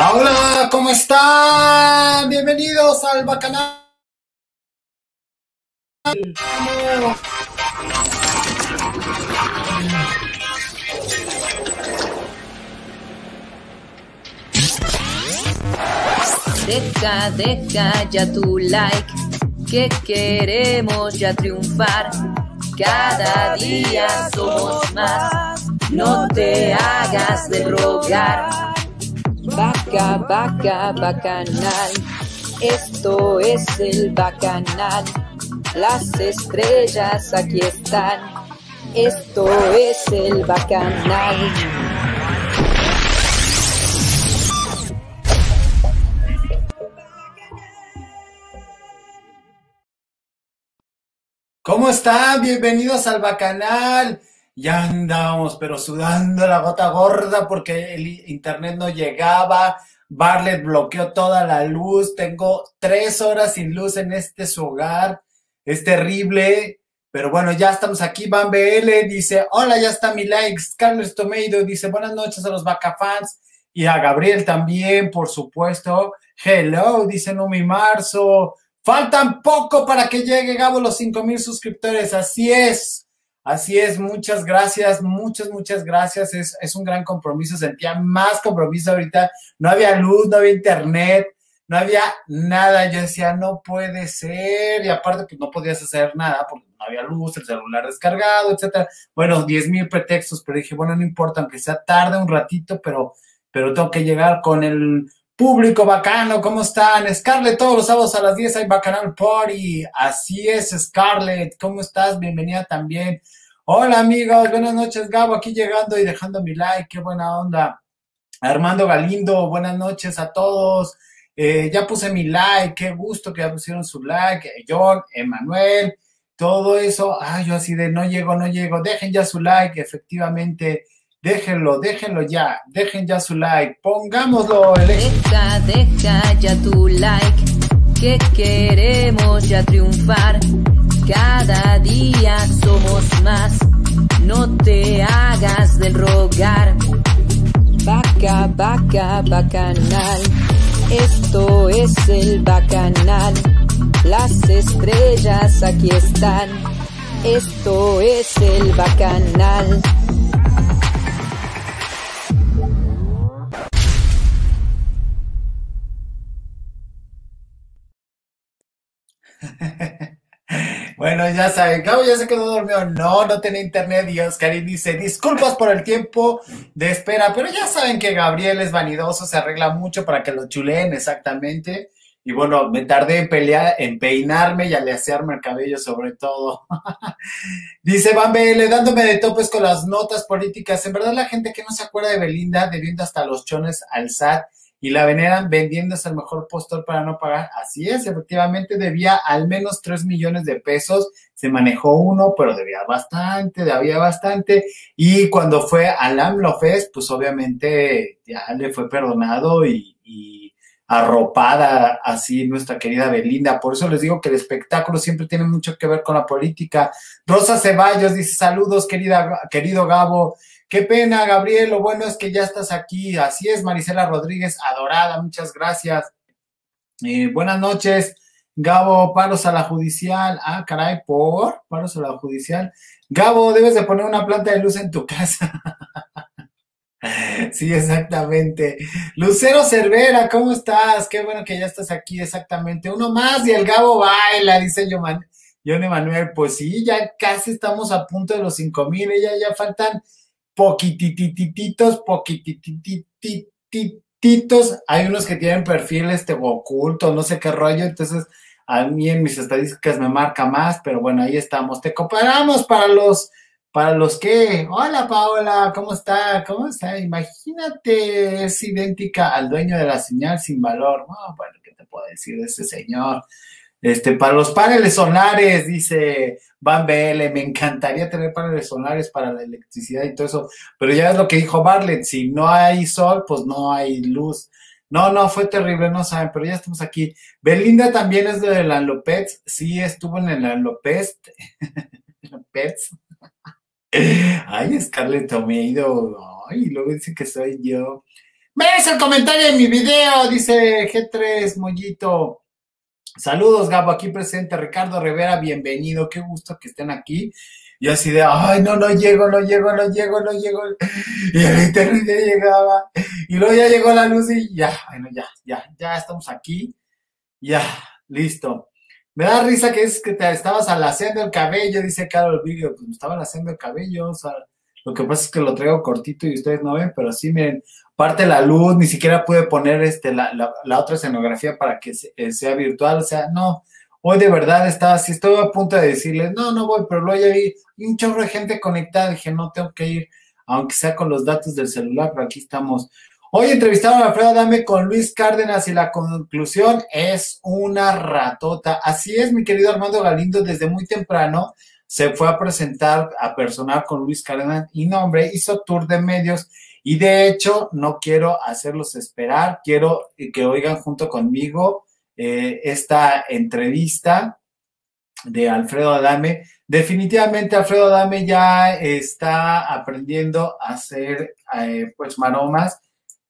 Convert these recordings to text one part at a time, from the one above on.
Hola, ¿cómo están? Bienvenidos al Bacanal. Deja, deja ya tu like, que queremos ya triunfar. Cada día somos más, no te hagas de rogar. Vaca, vaca, bacanal, esto es el bacanal. Las estrellas aquí están, esto es el bacanal. ¿Cómo están? Bienvenidos al Bacanal. Ya andamos, pero sudando la gota gorda porque el internet no llegaba. Barlet bloqueó toda la luz. Tengo tres horas sin luz en este su hogar. Es terrible. Pero bueno, ya estamos aquí. Van BL dice: Hola, ya está mi like. Carlos Tomedo dice: Buenas noches a los Bacafans. Y a Gabriel también, por supuesto. Hello, dice Numi Marzo. Faltan poco para que llegue Gabo los 5 mil suscriptores. Así es. Así es. Muchas gracias. Muchas, muchas gracias. Es, es, un gran compromiso. Sentía más compromiso ahorita. No había luz, no había internet, no había nada. Yo decía, no puede ser. Y aparte, pues no podías hacer nada porque no había luz, el celular descargado, etcétera. Bueno, 10 mil pretextos, pero dije, bueno, no importa, aunque sea tarde un ratito, pero, pero tengo que llegar con el Público bacano, ¿cómo están? Scarlett, todos los sábados a las 10 hay Bacanal Party. Así es, Scarlett, ¿cómo estás? Bienvenida también. Hola amigos, buenas noches, Gabo, aquí llegando y dejando mi like, qué buena onda. Armando Galindo, buenas noches a todos. Eh, ya puse mi like, qué gusto que ya pusieron su like. John, Emanuel, todo eso. Ah, yo así de no llego, no llego. Dejen ya su like, efectivamente. Déjenlo, déjenlo ya, dejen ya su like, pongámoslo. El... Deja, deja ya tu like, que queremos ya triunfar. Cada día somos más, no te hagas del rogar. Vaca, vaca, bacanal, esto es el bacanal. Las estrellas aquí están, esto es el bacanal. Bueno, ya saben, Gabo ya se quedó dormido. No, no tiene internet. Y Oscarín dice, disculpas por el tiempo de espera, pero ya saben que Gabriel es vanidoso, se arregla mucho para que lo chuleen exactamente. Y bueno, me tardé en pelear, en peinarme y aleacearme el cabello sobre todo. Dice Van BL, dándome de topes con las notas políticas. En verdad la gente que no se acuerda de Belinda, debiendo hasta los chones al SAT y la veneran vendiéndose el mejor postor para no pagar. Así es, efectivamente debía al menos 3 millones de pesos, se manejó uno, pero debía bastante, debía bastante, y cuando fue al AMLO Fest, pues obviamente ya le fue perdonado y, y arropada así nuestra querida Belinda. Por eso les digo que el espectáculo siempre tiene mucho que ver con la política. Rosa Ceballos dice, saludos querida, querido Gabo. Qué pena, Gabriel. Lo bueno es que ya estás aquí. Así es, Marisela Rodríguez, adorada. Muchas gracias. Eh, buenas noches, Gabo. Paros a la judicial. Ah, caray, por paros a la judicial. Gabo, debes de poner una planta de luz en tu casa. Sí, exactamente. Lucero Cervera, ¿cómo estás? Qué bueno que ya estás aquí, exactamente. Uno más y el Gabo baila, dice John Emanuel. Pues sí, ya casi estamos a punto de los cinco mil, ya, ya faltan poquititititos, poquititititos. Hay unos que tienen perfil este oculto, no sé qué rollo, entonces a mí en mis estadísticas me marca más, pero bueno, ahí estamos. Te comparamos para los, para los que, hola Paola, ¿cómo está? ¿Cómo está? Imagínate, es idéntica al dueño de la señal sin valor. bueno, ¿qué te puedo decir de ese señor? Este, para los paneles solares, dice Van BL, me encantaría tener paneles solares para la electricidad y todo eso, pero ya es lo que dijo Bartlett, si no hay sol, pues no hay luz. No, no, fue terrible, no saben, pero ya estamos aquí. Belinda también es de la López, sí, estuvo en el López. López. Ay, Scarlett ido ay, luego dice que soy yo. Ves el comentario de mi video, dice G3 Mollito. Saludos, Gabo, aquí presente. Ricardo Rivera, bienvenido. Qué gusto que estén aquí. Y así de, ay, no, no llego, no llego, no llego, no llego. Y el internet ya llegaba. Y luego ya llegó la luz y ya, bueno, ya, ya, ya estamos aquí. Ya, listo. Me da risa que es que te estabas alaciando el cabello, dice Carol Video. Pues me estaba alaciando el cabello, o sea, lo que pasa es que lo traigo cortito y ustedes no ven, pero sí, miren, parte la luz, ni siquiera pude poner este, la, la, otra escenografía para que eh, sea virtual, o sea, no, Hoy de verdad estaba así, estoy a punto de decirles, no, no voy, pero luego ya vi un chorro de gente conectada, dije, no, tengo que ir, aunque sea con los datos del celular, pero aquí estamos. Hoy entrevistaron a Alfredo Dame con Luis Cárdenas y la conclusión es una ratota. Así es, mi querido Armando Galindo, desde muy temprano se fue a presentar a personal con Luis Cárdenas y no, hombre, hizo tour de medios y de hecho no quiero hacerlos esperar, quiero que oigan junto conmigo eh, esta entrevista de Alfredo Adame. Definitivamente Alfredo Adame ya está aprendiendo a hacer eh, pues maromas.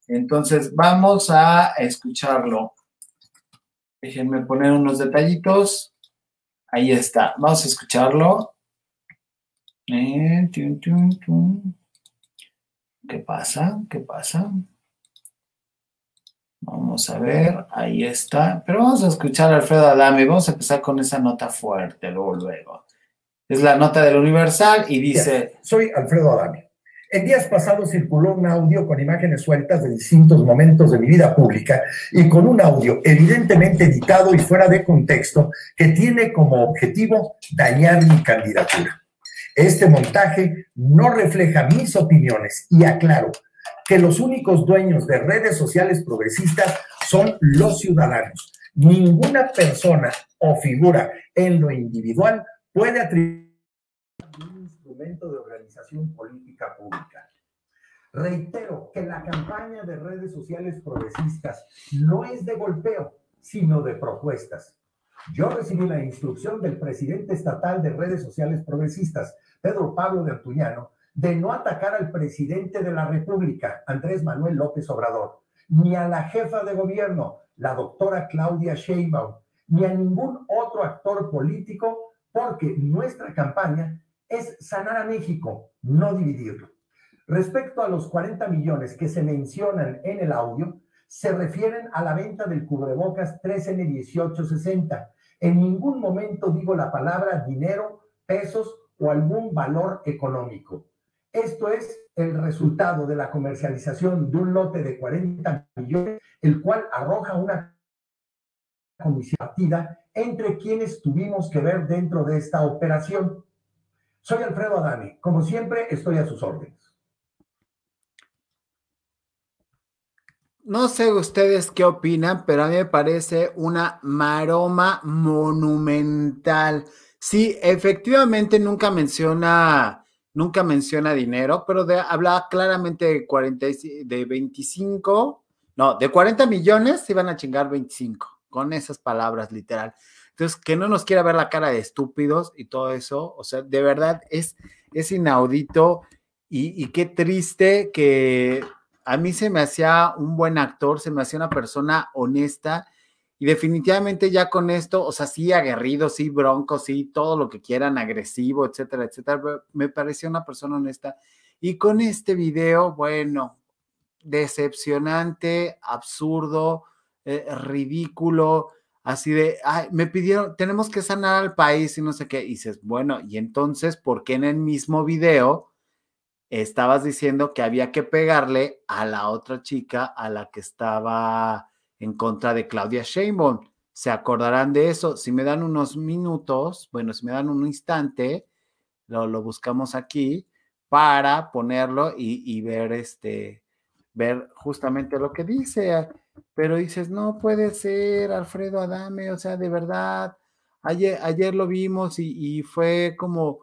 Entonces vamos a escucharlo. Déjenme poner unos detallitos. Ahí está. Vamos a escucharlo. Eh, ¿Qué pasa? ¿Qué pasa? Vamos a ver, ahí está. Pero vamos a escuchar a Alfredo Adame. Vamos a empezar con esa nota fuerte, luego, luego. Es la nota del Universal y dice... soy Alfredo Adame. En días pasados circuló un audio con imágenes sueltas de distintos momentos de mi vida pública y con un audio evidentemente editado y fuera de contexto que tiene como objetivo dañar mi candidatura. Este montaje no refleja mis opiniones y aclaro, que los únicos dueños de redes sociales progresistas son los ciudadanos. Ninguna persona o figura en lo individual puede atribuir un instrumento de organización política pública. Reitero que la campaña de redes sociales progresistas no es de golpeo, sino de propuestas. Yo recibí la instrucción del presidente estatal de redes sociales progresistas, Pedro Pablo de Antuñano, de no atacar al presidente de la República, Andrés Manuel López Obrador, ni a la jefa de gobierno, la doctora Claudia Sheinbaum, ni a ningún otro actor político, porque nuestra campaña es sanar a México, no dividirlo. Respecto a los 40 millones que se mencionan en el audio, se refieren a la venta del cubrebocas 3N1860. En ningún momento digo la palabra dinero, pesos o algún valor económico. Esto es el resultado de la comercialización de un lote de 40 millones, el cual arroja una comisión partida entre quienes tuvimos que ver dentro de esta operación. Soy Alfredo Adani. Como siempre, estoy a sus órdenes. No sé ustedes qué opinan, pero a mí me parece una maroma monumental. Sí, efectivamente nunca menciona nunca menciona dinero, pero de, habla claramente de, 40, de 25, no, de 40 millones se iban a chingar 25, con esas palabras literal. Entonces, que no nos quiera ver la cara de estúpidos y todo eso, o sea, de verdad es, es inaudito y, y qué triste que a mí se me hacía un buen actor, se me hacía una persona honesta y definitivamente ya con esto, o sea, sí aguerrido, sí bronco, sí todo lo que quieran, agresivo, etcétera, etcétera, me pareció una persona honesta. Y con este video, bueno, decepcionante, absurdo, eh, ridículo, así de, ay, me pidieron, tenemos que sanar al país y no sé qué. Y dices, bueno, y entonces, ¿por qué en el mismo video estabas diciendo que había que pegarle a la otra chica a la que estaba en contra de Claudia Sheinbaum. Se acordarán de eso. Si me dan unos minutos, bueno, si me dan un instante, lo, buscamos aquí para ponerlo y, ver este, ver justamente lo que dice. Pero dices, no puede ser, Alfredo Adame, o sea, de verdad. Ayer, ayer lo vimos y, y fue como,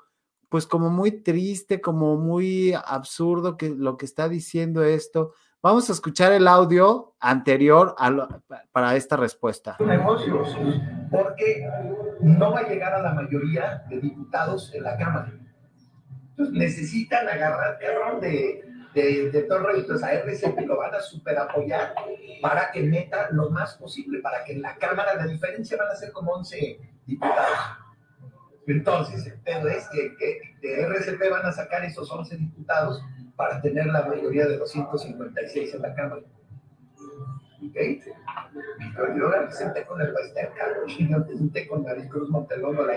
pues como muy triste, como muy absurdo que lo que está diciendo esto. Vamos a escuchar el audio anterior para esta respuesta. Negocios, porque no va a llegar a la mayoría de diputados en la Cámara. Entonces necesitan agarrar terror de, de, de todo el Entonces a RCP lo van a super apoyar para que meta lo más posible, para que en la Cámara la diferencia van a ser como 11 diputados. Entonces, el pedo es que, que de RCP van a sacar esos 11 diputados para tener la mayoría de 256 en la Cámara. ¿Ok? Pero yo me senté con el cabrón, yo me senté con Maricruz Montelongo, la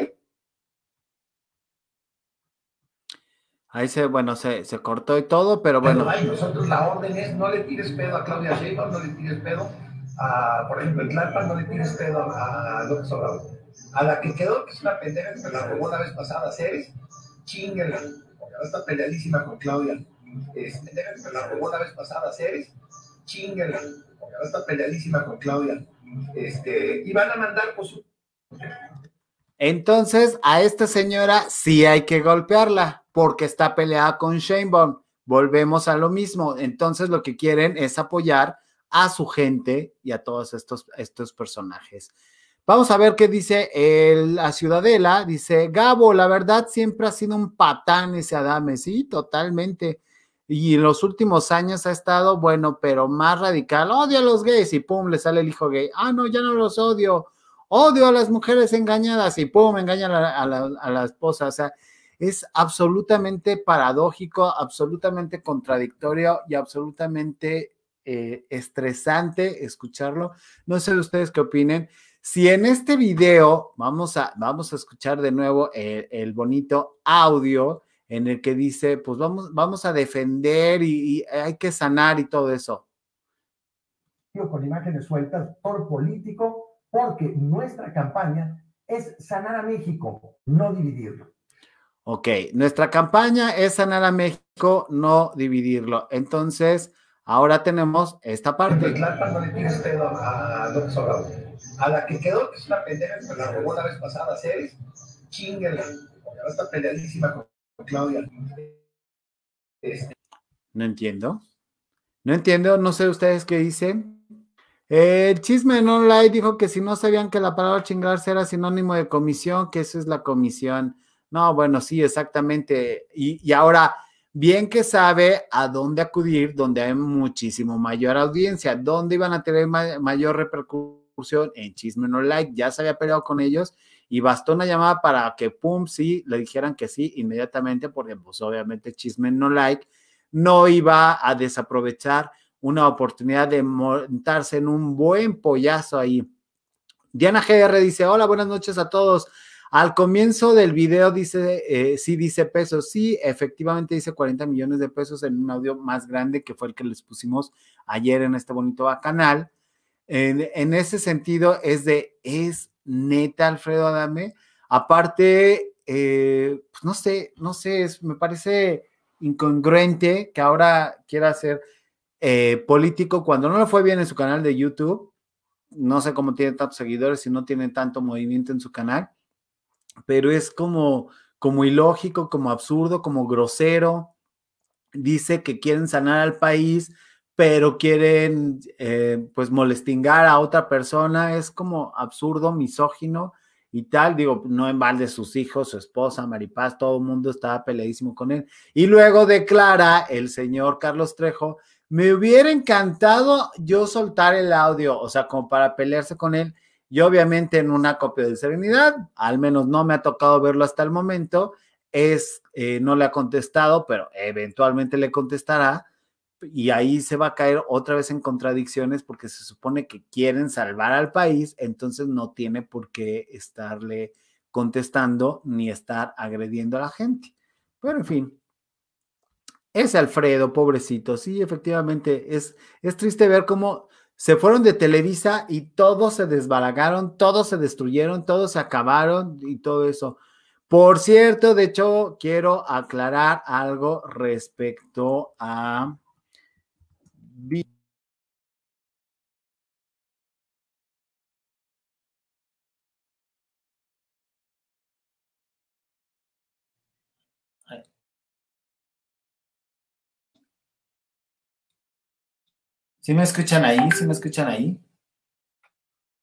Ahí se, bueno, se, se cortó y todo, pero bueno. Pero nosotros la orden es no le tires pedo a Claudia Sheinbaum, no le tires pedo a, por ejemplo, el Tlalpan, no le tires pedo a, a López Obrador. A la que quedó, que es una pendeja que me la robó la vez pasada, Ceres, ahora está peleadísima con Claudia. Es pendeja que me la robó la vez pasada, Ceres, ahora está peleadísima con Claudia. Este, y van a mandar por su Entonces, a esta señora sí hay que golpearla porque está peleada con Sheinbaum. Volvemos a lo mismo. Entonces, lo que quieren es apoyar a su gente y a todos estos, estos personajes. Vamos a ver qué dice el, la Ciudadela. Dice, Gabo, la verdad siempre ha sido un patán ese Adame. Sí, totalmente. Y en los últimos años ha estado, bueno, pero más radical. Odio a los gays y pum, le sale el hijo gay. Ah, no, ya no los odio. Odio a las mujeres engañadas y pum, engaña a la, a la, esposa. O sea, es absolutamente paradójico, absolutamente contradictorio y absolutamente eh, estresante escucharlo. No sé ustedes qué opinen. Si en este video vamos a, vamos a escuchar de nuevo el bonito audio en el que dice, pues vamos, vamos a defender y, y hay que sanar y todo eso. Con imágenes sueltas por político, porque nuestra campaña es sanar a México, no dividirlo. Ok, nuestra campaña es sanar a México, no dividirlo. Entonces, ahora tenemos esta parte. No le tires pedo a López Obrador. A la que quedó, que es una pendeja la robó la vez pasada, Ceres, ahora está peleadísima con Claudia. No entiendo. No entiendo, no sé ustedes qué dicen. El chisme en online dijo que si no sabían que la palabra chingarse era sinónimo de comisión, que eso es la comisión. No, bueno, sí, exactamente. Y, ahora, bien que sabe a dónde acudir, donde hay muchísimo mayor audiencia, dónde iban a tener ma mayor repercusión en Chisme No Like. Ya se había peleado con ellos y bastó una llamada para que, pum, sí, le dijeran que sí inmediatamente, porque pues obviamente Chisme No Like no iba a desaprovechar una oportunidad de montarse en un buen pollazo ahí. Diana GR dice, hola, buenas noches a todos. Al comienzo del video dice, eh, sí dice pesos, sí, efectivamente dice 40 millones de pesos en un audio más grande que fue el que les pusimos ayer en este bonito canal. En, en ese sentido es de, es neta Alfredo Adame. Aparte, eh, pues no sé, no sé, me parece incongruente que ahora quiera ser eh, político cuando no le fue bien en su canal de YouTube. No sé cómo tiene tantos seguidores y no tiene tanto movimiento en su canal pero es como, como ilógico, como absurdo, como grosero. Dice que quieren sanar al país, pero quieren eh, pues molestingar a otra persona. Es como absurdo, misógino y tal. Digo, no en balde sus hijos, su esposa, Maripaz, todo el mundo estaba peleadísimo con él. Y luego declara el señor Carlos Trejo, me hubiera encantado yo soltar el audio, o sea, como para pelearse con él y obviamente en una copia de serenidad, al menos no me ha tocado verlo hasta el momento, es, eh, no le ha contestado, pero eventualmente le contestará y ahí se va a caer otra vez en contradicciones porque se supone que quieren salvar al país, entonces no tiene por qué estarle contestando ni estar agrediendo a la gente. Pero en fin, es Alfredo, pobrecito, sí, efectivamente, es, es triste ver cómo se fueron de Televisa y todos se desbalagaron, todos se destruyeron, todos se acabaron y todo eso. Por cierto, de hecho, quiero aclarar algo respecto a... ¿Sí me escuchan ahí? ¿Sí me escuchan ahí?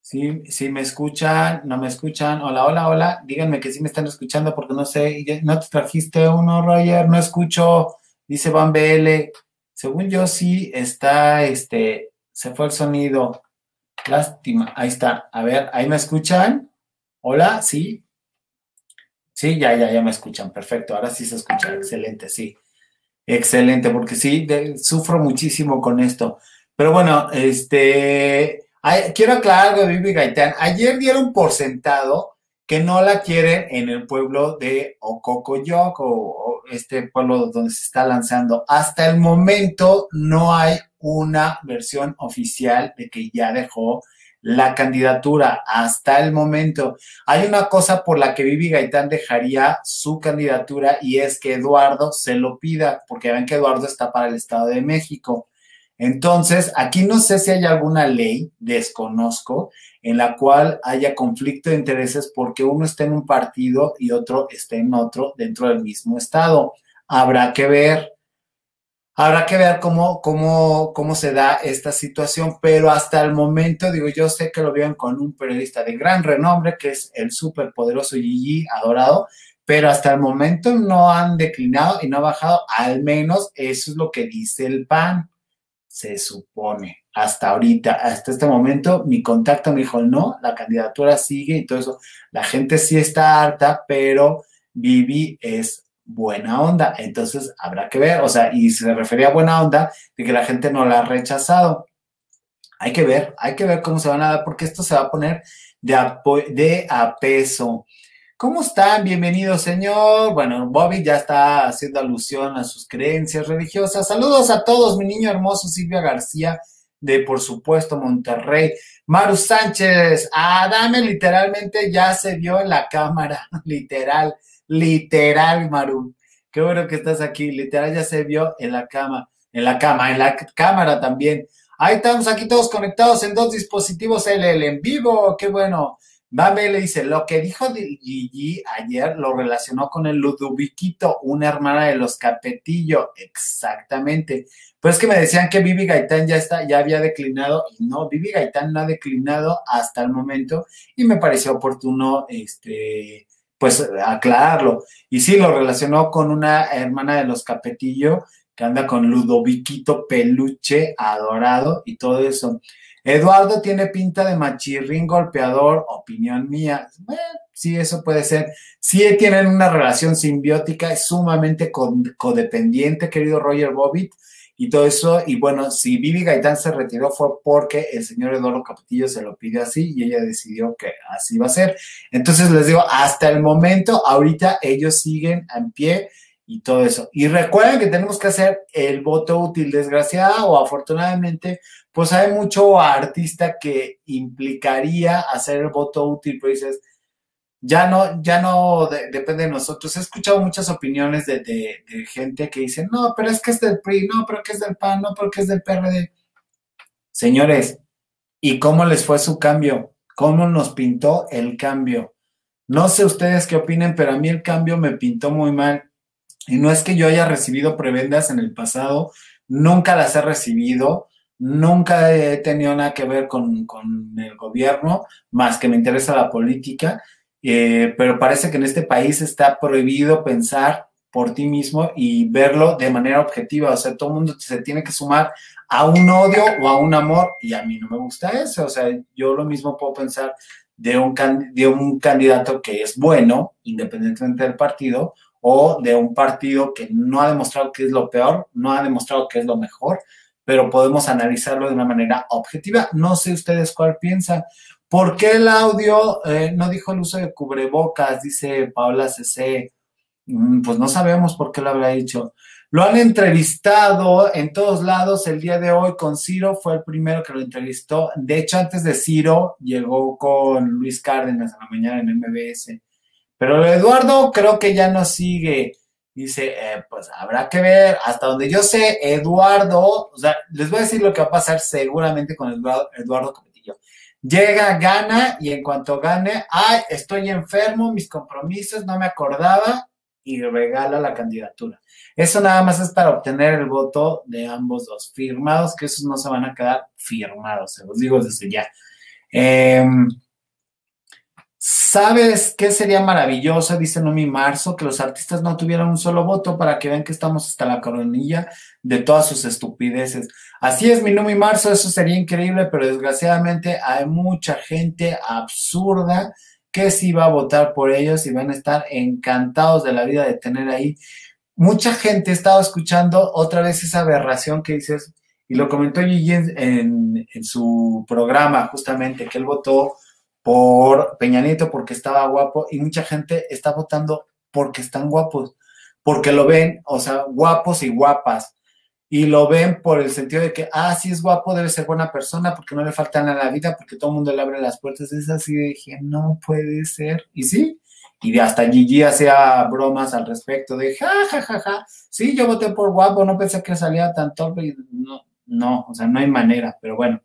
Sí, sí me escuchan, no me escuchan. Hola, hola, hola. Díganme que sí me están escuchando porque no sé, no te trajiste uno, Roger, no escucho. Dice Van BL. Según yo, sí está, este, se fue el sonido. Lástima, ahí está. A ver, ¿ahí me escuchan? Hola, sí. Sí, ya, ya, ya me escuchan. Perfecto, ahora sí se escucha. Excelente, sí. Excelente, porque sí, sufro muchísimo con esto. Pero bueno, este, quiero aclarar algo de Vivi Gaitán. Ayer dieron por sentado que no la quieren en el pueblo de Ococoyoc o este pueblo donde se está lanzando. Hasta el momento no hay una versión oficial de que ya dejó la candidatura hasta el momento. Hay una cosa por la que Vivi Gaitán dejaría su candidatura y es que Eduardo se lo pida, porque ven que Eduardo está para el Estado de México. Entonces, aquí no sé si hay alguna ley, desconozco, en la cual haya conflicto de intereses porque uno está en un partido y otro está en otro dentro del mismo estado. Habrá que ver, habrá que ver cómo, cómo, cómo se da esta situación, pero hasta el momento, digo, yo sé que lo vieron con un periodista de gran renombre, que es el superpoderoso Gigi Adorado, pero hasta el momento no han declinado y no ha bajado, al menos eso es lo que dice el PAN se supone, hasta ahorita, hasta este momento, mi contacto me dijo, no, la candidatura sigue y todo eso. La gente sí está harta, pero Vivi es buena onda, entonces habrá que ver, o sea, y se refería a buena onda de que la gente no la ha rechazado. Hay que ver, hay que ver cómo se van a dar, porque esto se va a poner de de a peso. ¿Cómo están? Bienvenido, señor. Bueno, Bobby ya está haciendo alusión a sus creencias religiosas. Saludos a todos, mi niño hermoso Silvia García, de por supuesto Monterrey. Maru Sánchez, Adame literalmente ya se vio en la cámara, literal, literal, Maru. Qué bueno que estás aquí, literal ya se vio en la cama, en la cama, en la cámara también. Ahí estamos aquí todos conectados en dos dispositivos LL en vivo, qué bueno. Babe le dice, lo que dijo Gigi ayer lo relacionó con el Ludoviquito, una hermana de los Capetillo, exactamente. Pues que me decían que Vivi Gaitán ya está, ya había declinado, y no, Vivi Gaitán no ha declinado hasta el momento, y me pareció oportuno, este, pues aclararlo. Y sí, lo relacionó con una hermana de los Capetillo, que anda con Ludoviquito Peluche, adorado, y todo eso. Eduardo tiene pinta de machirrín golpeador, opinión mía. Bueno, sí, eso puede ser. Sí tienen una relación simbiótica, sumamente codependiente, querido Roger Bobbitt, y todo eso. Y bueno, si Vivi Gaitán se retiró fue porque el señor Eduardo Capetillo se lo pidió así y ella decidió que así va a ser. Entonces les digo, hasta el momento, ahorita ellos siguen en pie y todo eso. Y recuerden que tenemos que hacer el voto útil, desgraciada o afortunadamente, pues hay mucho artista que implicaría hacer el voto útil, pero dices, ya no, ya no depende de nosotros. He escuchado muchas opiniones de, gente que dice, no, pero es que es del PRI, no, pero que es del PAN, no, pero que es del PRD. Señores, ¿y cómo les fue su cambio? ¿Cómo nos pintó el cambio? No sé ustedes qué opinen, pero a mí el cambio me pintó muy mal. Y no es que yo haya recibido prebendas en el pasado, nunca las he recibido Nunca he tenido nada que ver con, el gobierno, más que me interesa la política, eh, pero parece que en este país está prohibido pensar por ti mismo y verlo de manera objetiva. O sea, todo el mundo se tiene que sumar a un odio o a un amor y a mí no me gusta eso. O sea, yo lo mismo puedo pensar de un, de un candidato que es bueno, independientemente del partido, o de un partido que no ha demostrado que es lo peor, no ha demostrado que es lo mejor pero podemos analizarlo de una manera objetiva. No sé ustedes cuál piensan. ¿Por qué el audio eh, no dijo el uso de cubrebocas? Dice Paola CC. Mm, pues no sabemos por qué lo habrá dicho. Lo han entrevistado en todos lados el día de hoy con Ciro, fue el primero que lo entrevistó. De hecho, antes de Ciro llegó con Luis Cárdenas a la mañana en MBS. Pero Eduardo creo que ya no sigue. Dice, eh, pues habrá que ver, hasta donde yo sé, Eduardo, o sea, les voy a decir lo que va a pasar seguramente con Eduardo, Eduardo Cometillo. Llega, gana y en cuanto gane, ay, estoy enfermo, mis compromisos, no me acordaba y regala la candidatura. Eso nada más es para obtener el voto de ambos dos firmados, que esos no se van a quedar firmados, se los digo desde ya. Eh, ¿Sabes qué sería maravilloso? Dice Nomi Marzo, que los artistas no tuvieran un solo voto para que vean que estamos hasta la coronilla de todas sus estupideces. Así es, mi Nomi Marzo, eso sería increíble, pero desgraciadamente hay mucha gente absurda que sí va a votar por ellos y van a estar encantados de la vida de tener ahí. Mucha gente estaba escuchando otra vez esa aberración que dices, y lo comentó Gigi en, en su programa, justamente, que él votó por Peña Nieto porque estaba guapo y mucha gente está votando porque están guapos, porque lo ven, o sea, guapos y guapas. Y lo ven por el sentido de que, ah, sí es guapo, debe ser buena persona, porque no le falta nada a la vida, porque todo el mundo le abre las puertas. Es así, dije, no puede ser. Y sí, y hasta Gigi hacía bromas al respecto de, ja, ja, ja, ja, sí, yo voté por guapo, no pensé que salía tan torpe. No, no, o sea, no hay manera, pero bueno,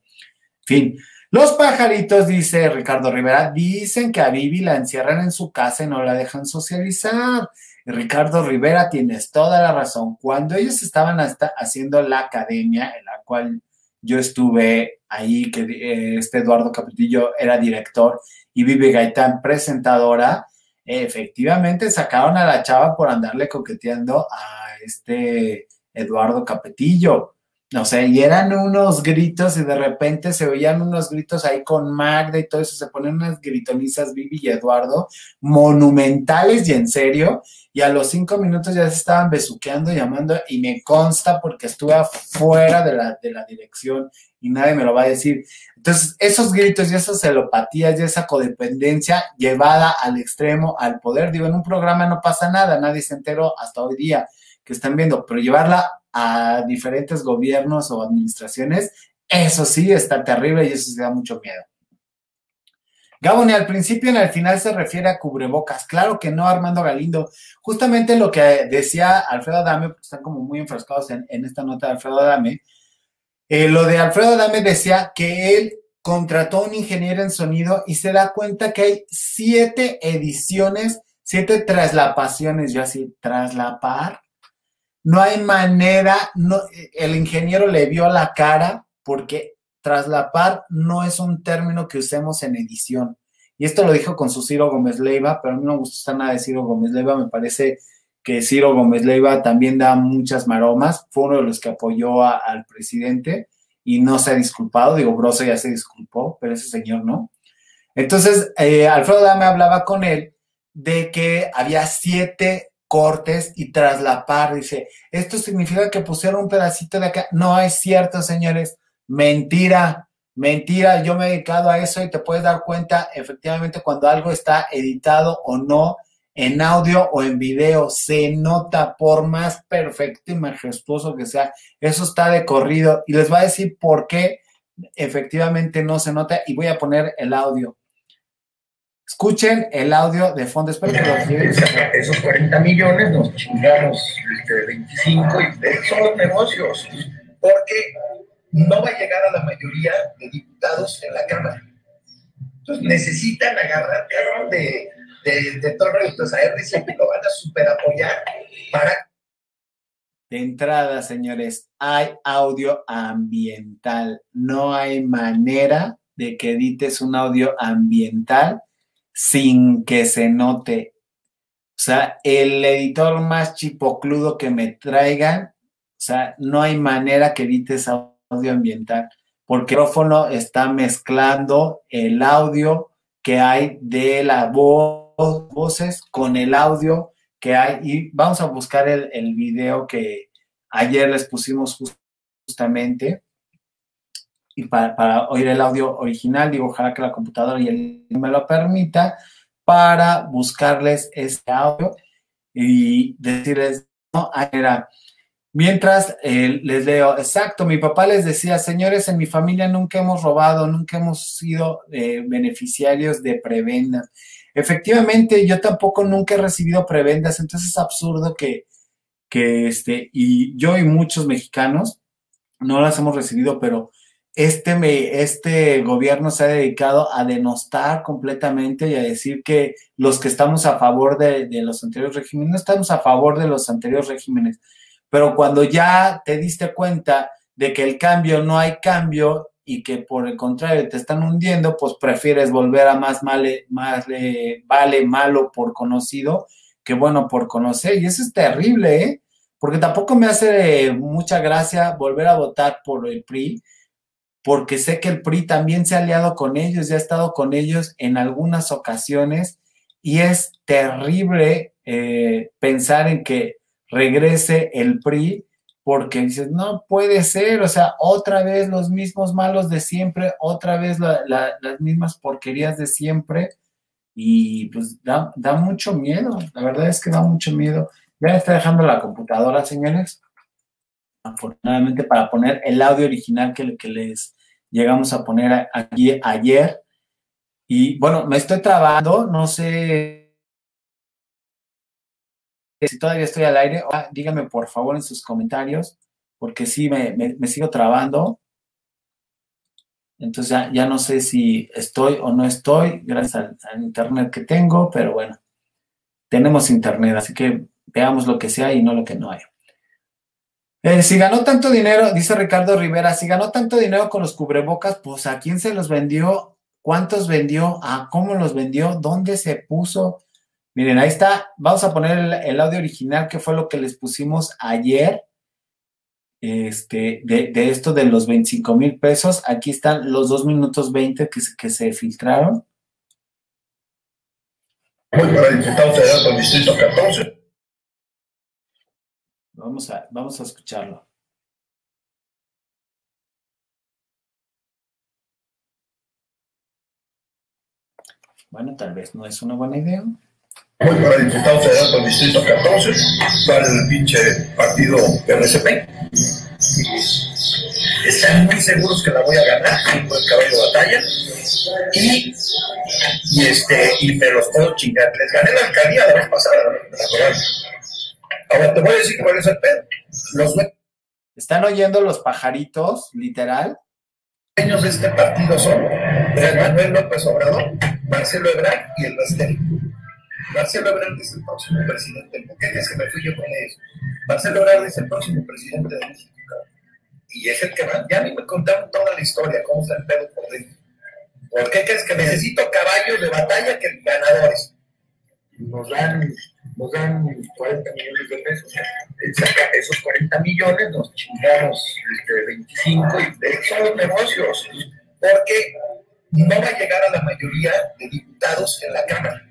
fin. Los pajaritos, dice Ricardo Rivera, dicen que a Vivi la encierran en su casa y no la dejan socializar. Ricardo Rivera, tienes toda la razón. Cuando ellos estaban hasta haciendo la academia, en la cual yo estuve ahí, que eh, este Eduardo Capetillo era director y Vivi Gaitán presentadora, efectivamente sacaron a la chava por andarle coqueteando a este Eduardo Capetillo. No sé, y eran unos gritos y de repente se oían unos gritos ahí con Magda y todo eso, se ponen unas gritonizas Vivi y Eduardo, monumentales y en serio, y a los cinco minutos ya se estaban besuqueando, llamando, y me consta porque estuve afuera de la, de la dirección y nadie me lo va a decir. Entonces, esos gritos y esas celopatías y esa codependencia llevada al extremo, al poder, digo, en un programa no pasa nada, nadie se enteró hasta hoy día que están viendo, pero llevarla a diferentes gobiernos o administraciones, eso sí está terrible y eso se da mucho miedo. Gaboni, al principio y al final se refiere a cubrebocas. Claro que no, Armando Galindo. Justamente lo que decía Alfredo Adame, porque están como muy enfrascados en, esta nota de Alfredo Adame, eh, lo de Alfredo Adame decía que él contrató a un ingeniero en sonido y se da cuenta que hay siete ediciones, siete traslapaciones, yo así, traslapar, no hay manera, no, el ingeniero le vio la cara porque traslapar no es un término que usemos en edición. Y esto lo dijo con su Ciro Gómez Leiva, pero a mí no me gusta nada de Ciro Gómez Leiva, me parece que Ciro Gómez Leiva también da muchas maromas, fue uno de los que apoyó al presidente y no se ha disculpado, digo, Broso ya se disculpó, pero ese señor no. Entonces, eh, Alfredo Dame hablaba con él de que había siete cortes y traslapar. Dice, esto significa que pusieron un pedacito de acá. No es cierto, señores. Mentira, mentira. Yo me he dedicado a eso y te puedes dar cuenta efectivamente cuando algo está editado o no en audio o en video. Se nota por más perfecto y majestuoso que sea. Eso está de corrido y les voy a decir por qué efectivamente no se nota y voy a poner el audio. Escuchen el audio de fondo. Espero que lo Esos 40 millones nos chingamos este, 25 y son los negocios. Porque no va a llegar a la mayoría de diputados en la Cámara. Entonces necesitan agarrar de, de, de todo el Entonces a lo van a super apoyar para. De entrada, señores, hay audio ambiental. No hay manera de que edites un audio ambiental sin que se note. O sea, el editor más chipocludo que me traigan, o sea, no hay manera que edites audio ambiental, porque el micrófono está mezclando el audio que hay de la voz, voces con el audio que hay. Y vamos a buscar el, el video que ayer les pusimos justamente y para, oír el audio original, digo, ojalá que la computadora y el me lo permita, para buscarles este audio y decirles, no, era. Mientras eh, les leo, exacto, mi papá les decía, señores, en mi familia nunca hemos robado, nunca hemos sido eh, beneficiarios de prebendas. Efectivamente, yo tampoco nunca he recibido prebendas, entonces es absurdo que, que este, y yo y muchos mexicanos no las hemos recibido, pero este, me, este gobierno se ha dedicado a denostar completamente y a decir que los que estamos a favor de, los anteriores regímenes, no estamos a favor de los anteriores regímenes, pero cuando ya te diste cuenta de que el cambio no hay cambio, y que por el contrario te están hundiendo, pues prefieres volver a más male, más vale malo por conocido que bueno por conocer. Y eso es terrible, ¿eh? Porque tampoco me hace mucha gracia volver a votar por el PRI, porque sé que el PRI también se ha aliado con ellos y ha estado con ellos en algunas ocasiones. Y es terrible eh, pensar en que regrese el PRI porque dices, no puede ser, o sea, otra vez los mismos malos de siempre, otra vez las mismas porquerías de siempre. Y pues da, da, mucho miedo, la verdad es que da mucho miedo. Ya está dejando la computadora, señores, afortunadamente para poner el audio original que, que les llegamos a poner aquí ayer. Y bueno, me estoy trabando, no sé si todavía estoy al aire. Ah, díganme por favor en sus comentarios, porque sí me, sigo trabando. Entonces ya, no sé si estoy o no estoy, gracias al, al, internet que tengo, pero bueno, tenemos internet, así que veamos lo que sea y no lo que no hay. Eh, si ganó tanto dinero, dice Ricardo Rivera, si ganó tanto dinero con los cubrebocas, pues a quién se los vendió, cuántos vendió, a cómo los vendió, dónde se puso. Miren, ahí está. Vamos a poner el, audio original que fue lo que les pusimos ayer. Este, de, esto de los 25 mil pesos. Aquí están los 2 minutos 20 que, que se filtraron. Muy para diputado federal distrito 14. Vamos a, vamos a escucharlo. Bueno, tal vez no es una buena idea. Voy para diputado federal del distrito 14, para el pinche partido RCP. Están muy seguros que la voy a ganar, tengo el caballo de batalla. Y, y este, y me los puedo chingar. Les gané la alcaldía la vez pasada, la verdad. Ahora te voy a decir cuál es el pedo. Los ¿Están oyendo los pajaritos, literal? dueños de este partido son Manuel López Obrador, Marcelo Ebrard y el Bastel. Marcelo Ebrard es el próximo presidente. ¿Por qué es que me fui yo con ellos? Marcelo Ebrard es el próximo presidente de México. Y es el que va. Ya a mí me contaron toda la historia, cómo está el pedo por dentro. ¿Por qué crees que necesito caballos de batalla que ganadores? Nos dan nos dan 40 millones de pesos. Esos 40 millones, nos chingamos este, 25 y de son los negocios, porque no va a llegar a la mayoría de diputados en la Cámara.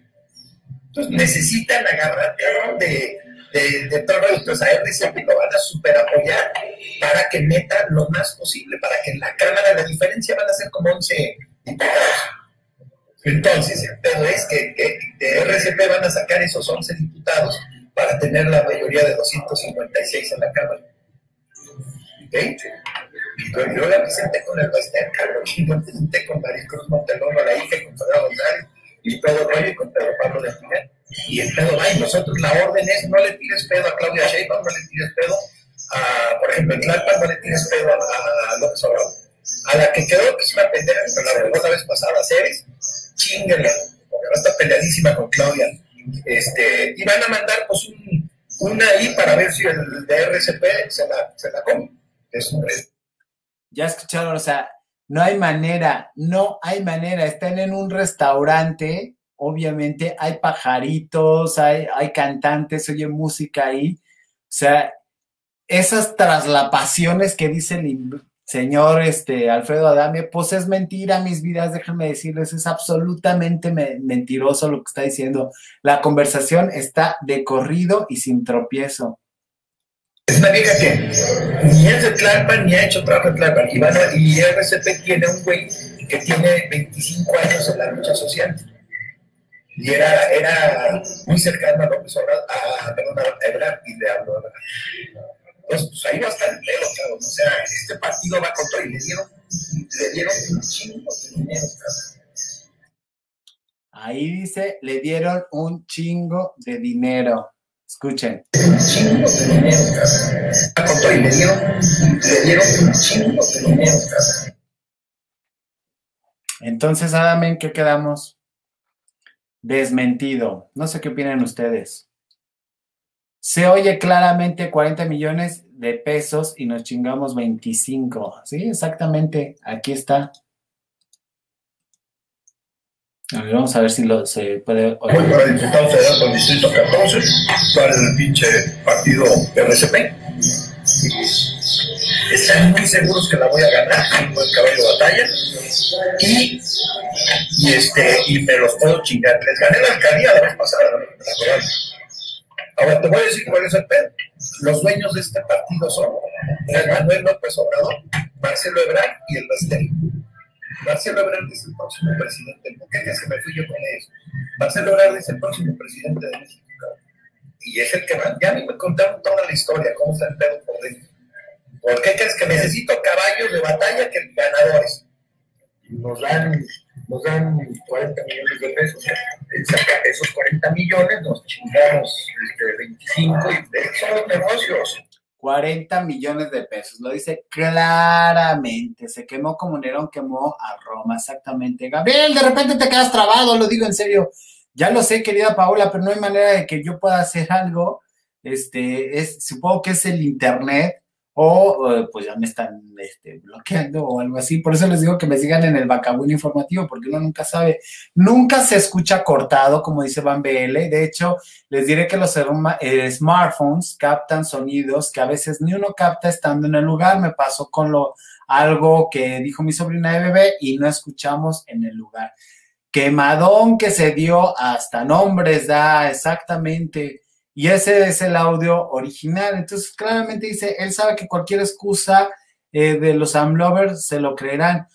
Entonces necesitan agarrar de, de, de todo Entonces a RCP lo van a super apoyar para que meta lo más posible, para que en la Cámara la diferencia van a ser como 11 diputados. Entonces, el pedo es que, de RCP van a sacar esos 11 diputados para tener la mayoría de 256 en la Cámara. ¿Ok? Y yo la presenté con el Bastián Carlos, y lo presenté con Maricruz Monteloro, la hija, con Pedro González, y Pedro Rollo y con Pedro Pablo de Pinar. Y el pedo va, y nosotros la orden es, no le tires pedo a Claudia Sheinbaum, no le tires pedo a, por ejemplo, en Tlalpan, no le tires pedo a, López Obrador. A la que quedó, que es una pendeja, la reveló la vez pasada, Ceres, chingala, porque va a estar peleadísima con Claudia. Este, y van a mandar pues un, una ahí para ver si el de RCP se la, se la come. Es un Ya escucharon, o sea, no hay manera, no hay manera. Están en un restaurante, obviamente hay pajaritos, hay, hay cantantes, oye música ahí. O sea, esas traslapaciones que dice el, señor este, Alfredo Adame, pues es mentira, mis vidas, déjenme decirles, es absolutamente mentiroso lo que está diciendo. La conversación está de corrido y sin tropiezo. Es una vieja que ni es de Tlalpan ni ha hecho trabajo en Tlalpan. Y, van y RCP tiene un güey que tiene 25 años en la lucha social. Y era, era muy cercano a López Obrador, a, perdón, a Ebrard, y le habló pues, ahí va a estar el pedo, claro. O sea, este partido va con todo y le dieron, le dieron un chingo de dinero, Ahí dice, le dieron un chingo de dinero. Escuchen. Un chingo de dinero, todo y le dieron, le dieron un chingo de dinero, Entonces, Adam, ¿en qué quedamos? Desmentido. No sé qué opinan ustedes. Se oye claramente 40 millones de pesos y nos chingamos 25. Sí, exactamente. Aquí está. A ver, vamos a ver si lo, se puede. Voy para diputado federal por distrito 14, para el pinche partido RCP. Están muy seguros que la voy a ganar, tengo el caballo de batalla. Y, y, este, y me los puedo chingar. Les gané la alcaldía la vez pasada, la verdad. Ahora te voy a decir cuál es el pedo. Los dueños de este partido son Manuel López Obrador, Marcelo Ebrard y el Bastel. Marcelo Ebrard es el próximo presidente. ¿Por qué crees que me fui yo con ellos? Marcelo Ebrard es el próximo presidente de México. Y es el que va. Ya a mí me contaron toda la historia, cómo está el pedo por dentro. ¿Por qué crees que necesito caballos de batalla que ganadores? Nos dan, nos dan 40 millones de pesos. Esos 40 millones nos chingamos este, 25 y son los negocios. 40 millones de pesos, lo dice claramente, se quemó como Nerón quemó a Roma, exactamente. Gabriel, de repente te quedas trabado, lo digo en serio. Ya lo sé, querida Paola, pero no hay manera de que yo pueda hacer algo. Este, es, supongo que es el internet o pues ya me están este, bloqueando o algo así. Por eso les digo que me sigan en el Bacabuino informativo, porque uno nunca sabe. Nunca se escucha cortado, como dice Van BL. De hecho, les diré que los eh, smartphones captan sonidos que a veces ni uno capta estando en el lugar. Me pasó con lo algo que dijo mi sobrina de bebé y no escuchamos en el lugar. Quemadón que se dio hasta nombres da exactamente y ese es el audio original. Entonces, claramente dice, él sabe que cualquier excusa eh, de los Amlovers se lo creerán.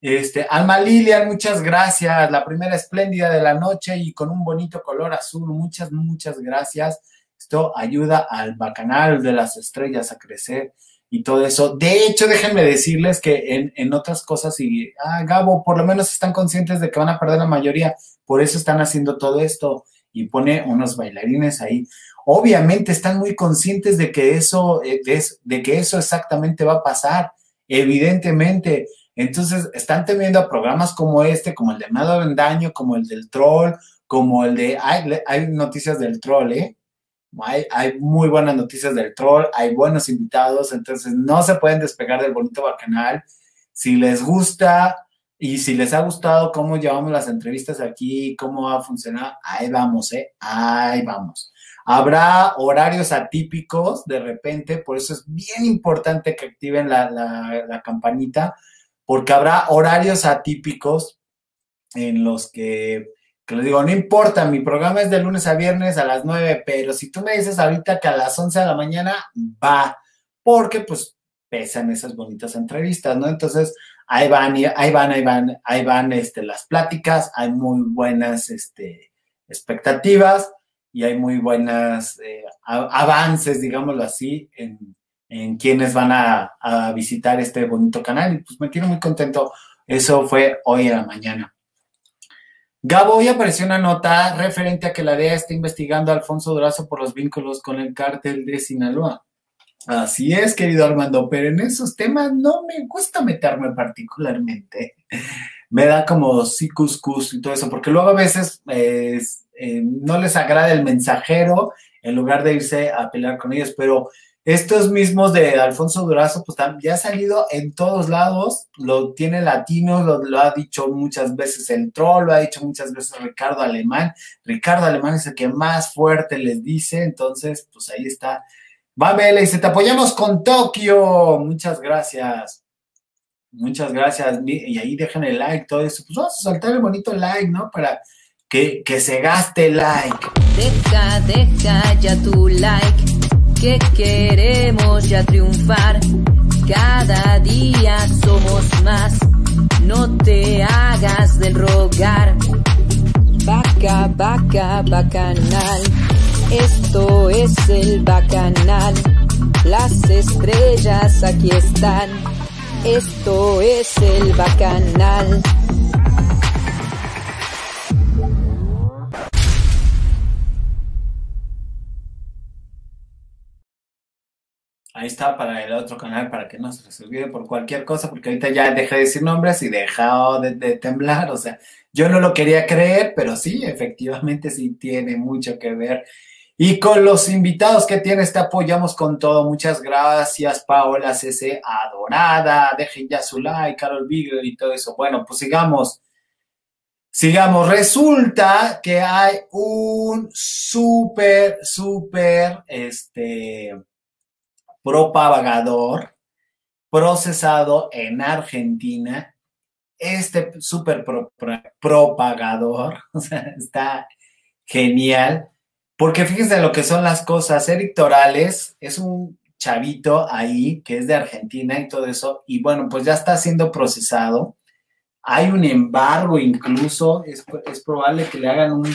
Este, Alma Lilian, muchas gracias. La primera espléndida de la noche y con un bonito color azul. Muchas, muchas gracias. Esto ayuda al bacanal de las estrellas a crecer y todo eso. De hecho, déjenme decirles que en, en otras cosas, y ah, Gabo, por lo menos están conscientes de que van a perder la mayoría, por eso están haciendo todo esto y pone unos bailarines ahí obviamente están muy conscientes de que eso, eh, de, que eso exactamente va a pasar, evidentemente. Entonces, están teniendo programas como este, como el de Nada Daño, como el del troll, como el de... Hay, noticias del troll, ¿eh? Hay, hay, muy buenas noticias del troll, hay buenos invitados, entonces no se pueden despegar del bonito bacanal. Si les gusta y si les ha gustado cómo llevamos las entrevistas aquí, cómo va a funcionar, ahí vamos, ¿eh? Ahí vamos. Habrá horarios atípicos de repente, por eso es bien importante que activen la, campanita, porque habrá horarios atípicos en los que, que les digo, no importa, mi programa es de lunes a viernes a las 9, pero si tú me dices ahorita que a las 11 de la mañana, va, porque pues pesan esas bonitas entrevistas, ¿no? Entonces, ahí van, ahí van, ahí van, ahí van este, las pláticas, hay muy buenas este, expectativas y hay muy buenas eh, avances, digámoslo así, en, en quienes van a, a, visitar este bonito canal. Y pues me tiene muy contento. Eso fue hoy en la mañana. Gabo, hoy apareció una nota referente a que la DEA está investigando a Alfonso Durazo por los vínculos con el cártel de Sinaloa. Así es, querido Armando, pero en esos temas no me gusta meterme particularmente. Me da como sí cuscus y todo eso, porque luego a veces eh, eh, no les agrada el mensajero en lugar de irse a pelear con ellos, pero estos mismos de Alfonso Durazo, pues ya ha salido en todos lados, lo tiene latino, lo, ha dicho muchas veces el troll, lo ha dicho muchas veces Ricardo Alemán. Ricardo Alemán es el que más fuerte les dice, entonces, pues ahí está. Va, dice, te apoyamos con Tokio. Muchas gracias. Muchas gracias. Y ahí dejan el like, todo eso. Pues vamos a soltar el bonito like, ¿no? Para que, que se gaste like. Deja, deja ya tu like, que queremos ya triunfar. Cada día somos más, no te hagas del rogar. Vaca, vaca, bacanal, esto es el bacanal. Las estrellas aquí están, esto es el bacanal. Ahí está para el otro canal, para que no se les olvide por cualquier cosa, porque ahorita ya dejé de decir nombres y dejado de, temblar. O sea, yo no lo quería creer, pero sí, efectivamente sí tiene mucho que ver. Y con los invitados que tienes, te apoyamos con todo. Muchas gracias, Paola CC, adorada. Dejen ya su like, Carol Beagle y todo eso. Bueno, pues sigamos. Sigamos. Resulta que hay un súper, súper, este, propagador procesado en Argentina. Este súper propagador, o sea, está genial porque fíjense lo que son las cosas. Eric Torales es un chavito ahí que es de Argentina y todo eso. Y bueno, pues ya está siendo procesado. Hay un embargo incluso. Es, probable que le hagan un,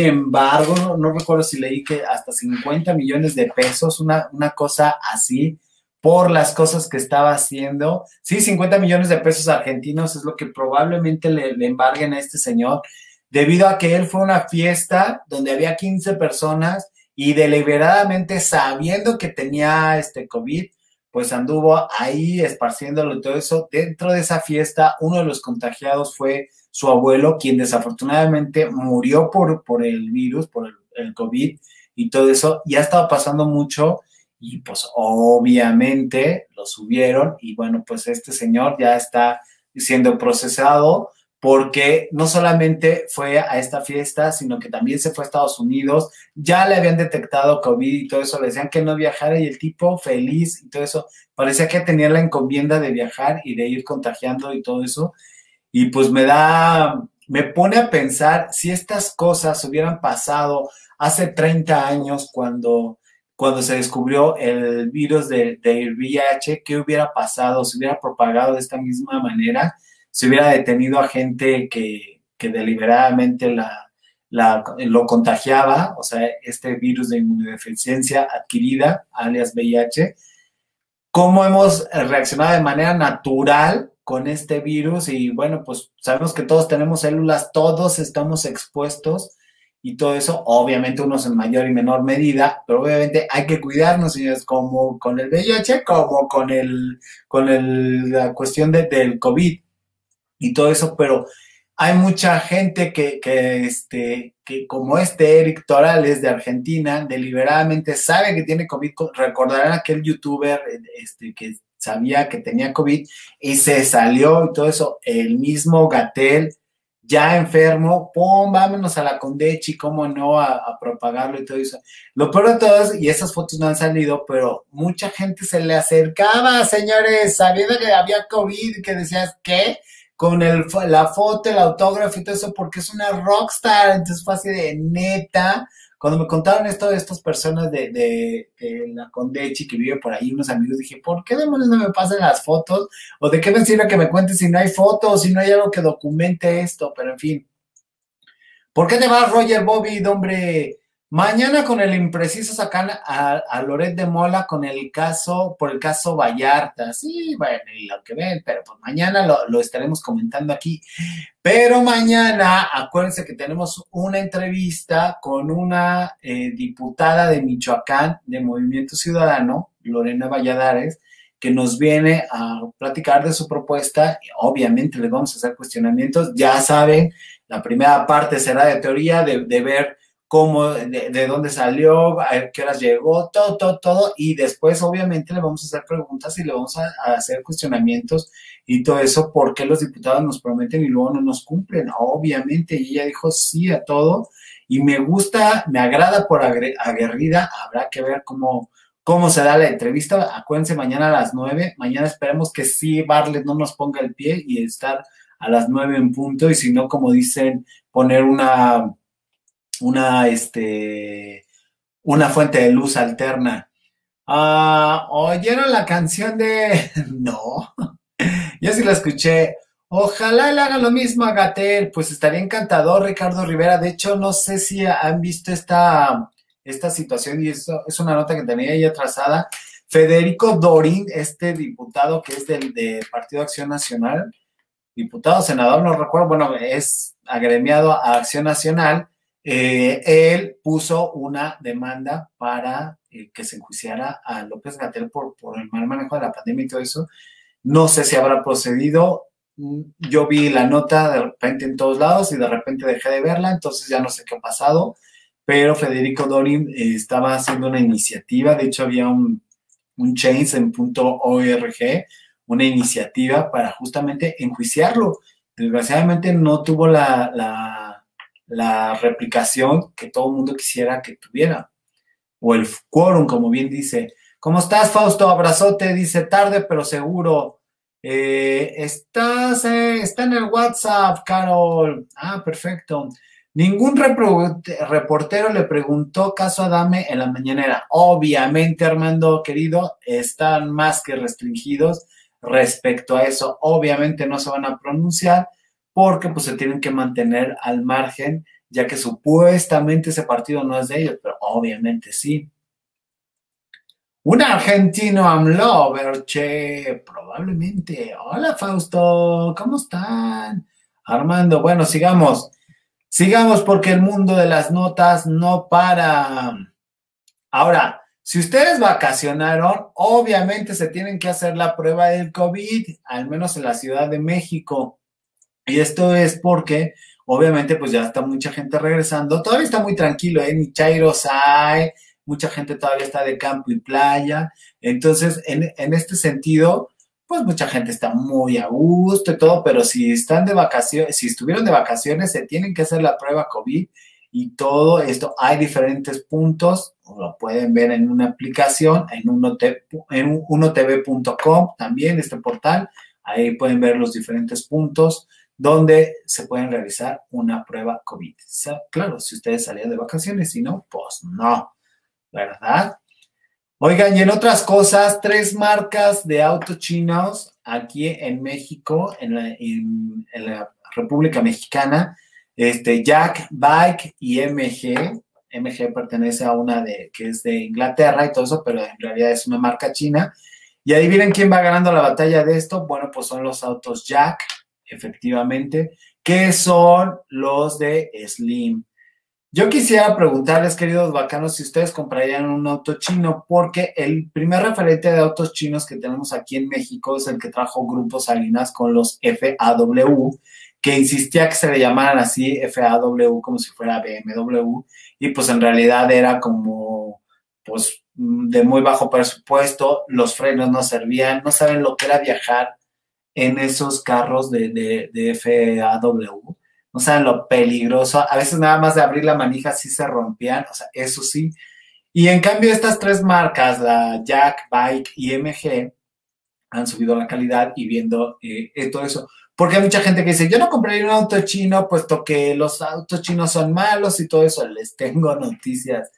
embargo. No, recuerdo si leí que hasta 50 millones de pesos, una, una cosa así por las cosas que estaba haciendo. Sí, 50 millones de pesos argentinos es lo que probablemente le, le embarguen a este señor debido a que él fue a una fiesta donde había 15 personas y deliberadamente sabiendo que tenía este COVID, pues anduvo ahí esparciéndolo y todo eso. Dentro de esa fiesta, uno de los contagiados fue su abuelo, quien desafortunadamente murió por, por el virus, por el, el COVID y todo eso. Y ha estado pasando mucho y pues obviamente lo subieron y bueno, pues este señor ya está siendo procesado porque no solamente fue a esta fiesta, sino que también se fue a Estados Unidos, ya le habían detectado COVID y todo eso, le decían que no viajara y el tipo feliz y todo eso, parecía que tenía la encomienda de viajar y de ir contagiando y todo eso. Y pues me da, me pone a pensar si estas cosas hubieran pasado hace 30 años cuando, cuando se descubrió el virus del de VIH, ¿qué hubiera pasado? ¿Se hubiera propagado de esta misma manera? se hubiera detenido a gente que, deliberadamente la, lo contagiaba, o sea, este virus de inmunodeficiencia adquirida, alias VIH, cómo hemos reaccionado de manera natural con este virus y bueno, pues sabemos que todos tenemos células, todos estamos expuestos y todo eso, obviamente unos en mayor y menor medida, pero obviamente hay que cuidarnos, señores, como con el VIH, como con el, con el, la cuestión del COVID y todo eso, pero hay mucha gente que, que, este, que como este Eric Torales de Argentina, deliberadamente sabe que tiene COVID. Recordarán aquel youtuber este, que sabía que tenía COVID y se salió y todo eso. El mismo Gatel, ya enfermo, pum, vámonos a la Condechi, cómo no, a, propagarlo y todo eso. Lo peor de todo es, y esas fotos no han salido, pero mucha gente se le acercaba, señores, sabiendo que había COVID, que decías, ¿qué? con la foto, el autógrafo y todo eso, porque es una rockstar, entonces fue así de neta. Cuando me contaron esto de estas personas de, de, la Condechi que vive por ahí, unos amigos, dije, ¿por qué demonios no me pasan las fotos? ¿O de qué me que me cuenten si no hay fotos, si no hay algo que documente esto? Pero en fin. ¿Por qué te vas, Roger Bobby, hombre? Mañana con el impreciso sacan a, a, Loret de Mola con el caso, por el caso Vallarta. Sí, bueno, y lo que ven, pero pues mañana lo, estaremos comentando aquí. Pero mañana, acuérdense que tenemos una entrevista con una eh, diputada de Michoacán de Movimiento Ciudadano, Lorena Valladares, que nos viene a platicar de su propuesta. Obviamente le vamos a hacer cuestionamientos. Ya saben, la primera parte será de teoría, de, de ver cómo, de, dónde salió, a qué horas llegó, todo, todo, todo. Y después, obviamente, le vamos a hacer preguntas y le vamos a, hacer cuestionamientos y todo eso, porque los diputados nos prometen y luego no nos cumplen. Obviamente, y ella dijo sí a todo. Y me gusta, me agrada por aguerrida. Habrá que ver cómo, cómo se da la entrevista. Acuérdense, mañana a las nueve. Mañana esperemos que sí Barlet no nos ponga el pie y estar a las nueve en punto. Y si no, como dicen, poner una una, este, una fuente de luz alterna. Ah, ¿Oyeron la canción de.? no. Yo sí la escuché. Ojalá le haga lo mismo a Gatel, pues estaría encantador, Ricardo Rivera. De hecho, no sé si han visto esta, esta situación y eso es una nota que tenía ya trazada. Federico Dorín, este diputado que es del de Partido Acción Nacional, diputado, senador, no recuerdo, bueno, es agremiado a Acción Nacional, eh, él puso una demanda para eh, que se enjuiciara a López Gatel por, por el mal manejo de la pandemia y todo eso. No sé si habrá procedido. Mm, yo vi la nota de repente en todos lados y de repente dejé de verla, entonces ya no sé qué ha pasado. pero Federico Dorin eh, estaba haciendo una iniciativa, de hecho había un, un change en .org, una iniciativa para justamente enjuiciarlo. Desgraciadamente no tuvo la, la, la replicación que todo el mundo quisiera que tuviera, o el quórum, como bien dice. ¿Cómo estás, Fausto? Abrazote, dice tarde pero seguro. Eh, estás, eh, está en el WhatsApp, Carol. Ah, perfecto. Ningún reportero le preguntó caso a Dame en la mañanera. Obviamente, Armando, querido, están más que restringidos respecto a eso. Obviamente no se van a pronunciar porque pues se tienen que mantener al margen, ya que supuestamente ese partido no es de ellos, pero obviamente sí. Un argentino amlover, che, probablemente. Hola Fausto, ¿cómo están? Armando, bueno, sigamos. Sigamos porque el mundo de las notas no para. Ahora, si ustedes vacacionaron, obviamente se tienen que hacer la prueba del COVID, al menos en la Ciudad de México. Y esto es porque, obviamente, pues ya está mucha gente regresando. Todavía está muy tranquilo, ¿eh? Ni Chairos hay, mucha gente todavía está de campo y playa. Entonces, en, en este sentido, pues mucha gente está muy a gusto y todo, pero si están de vacaciones, si estuvieron de vacaciones, se tienen que hacer la prueba COVID y todo esto. Hay diferentes puntos, lo pueden ver en una aplicación, en, en unotv.com también, este portal. Ahí pueden ver los diferentes puntos donde se pueden realizar una prueba COVID. Claro, si ustedes salían de vacaciones, si no, pues no. ¿verdad? Oigan, y en otras cosas, tres marcas de autos chinos aquí en México, en la, República Mexicana, este, Jack, Bike y MG. MG pertenece a una de que es de Inglaterra y todo eso, pero en realidad es una marca china. Y ahí vienen quién va ganando la batalla de esto. Bueno, pues son los autos Jack, efectivamente, que son los de Slim. Yo quisiera preguntarles, queridos bacanos, si ustedes comprarían un auto chino, porque el primer referente de autos chinos que tenemos aquí en México es el que trajo Grupo Salinas con los FAW, que insistía que se le llamaran así FAW como si fuera BMW, y pues en realidad era como, pues, de muy bajo presupuesto, los frenos no servían, no saben lo que era viajar en esos carros de, de, de FAW no saben lo peligroso. A veces nada más de abrir la manija sí se rompían, o sea, eso sí. Y en cambio estas tres marcas, la Jack, Bike y MG, han subido la calidad y viendo eh, todo eso. Porque hay mucha gente que dice, yo no compraría un auto chino puesto que los autos chinos son malos y todo eso. Les tengo noticias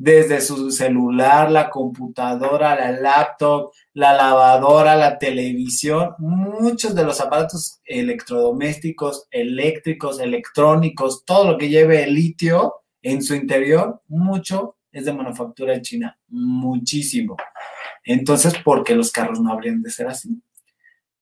desde su celular, la computadora, la laptop, la lavadora, la televisión, muchos de los aparatos electrodomésticos, eléctricos, electrónicos, todo lo que lleve el litio en su interior, mucho es de manufactura china, muchísimo. Entonces, ¿por qué los carros no habrían de ser así?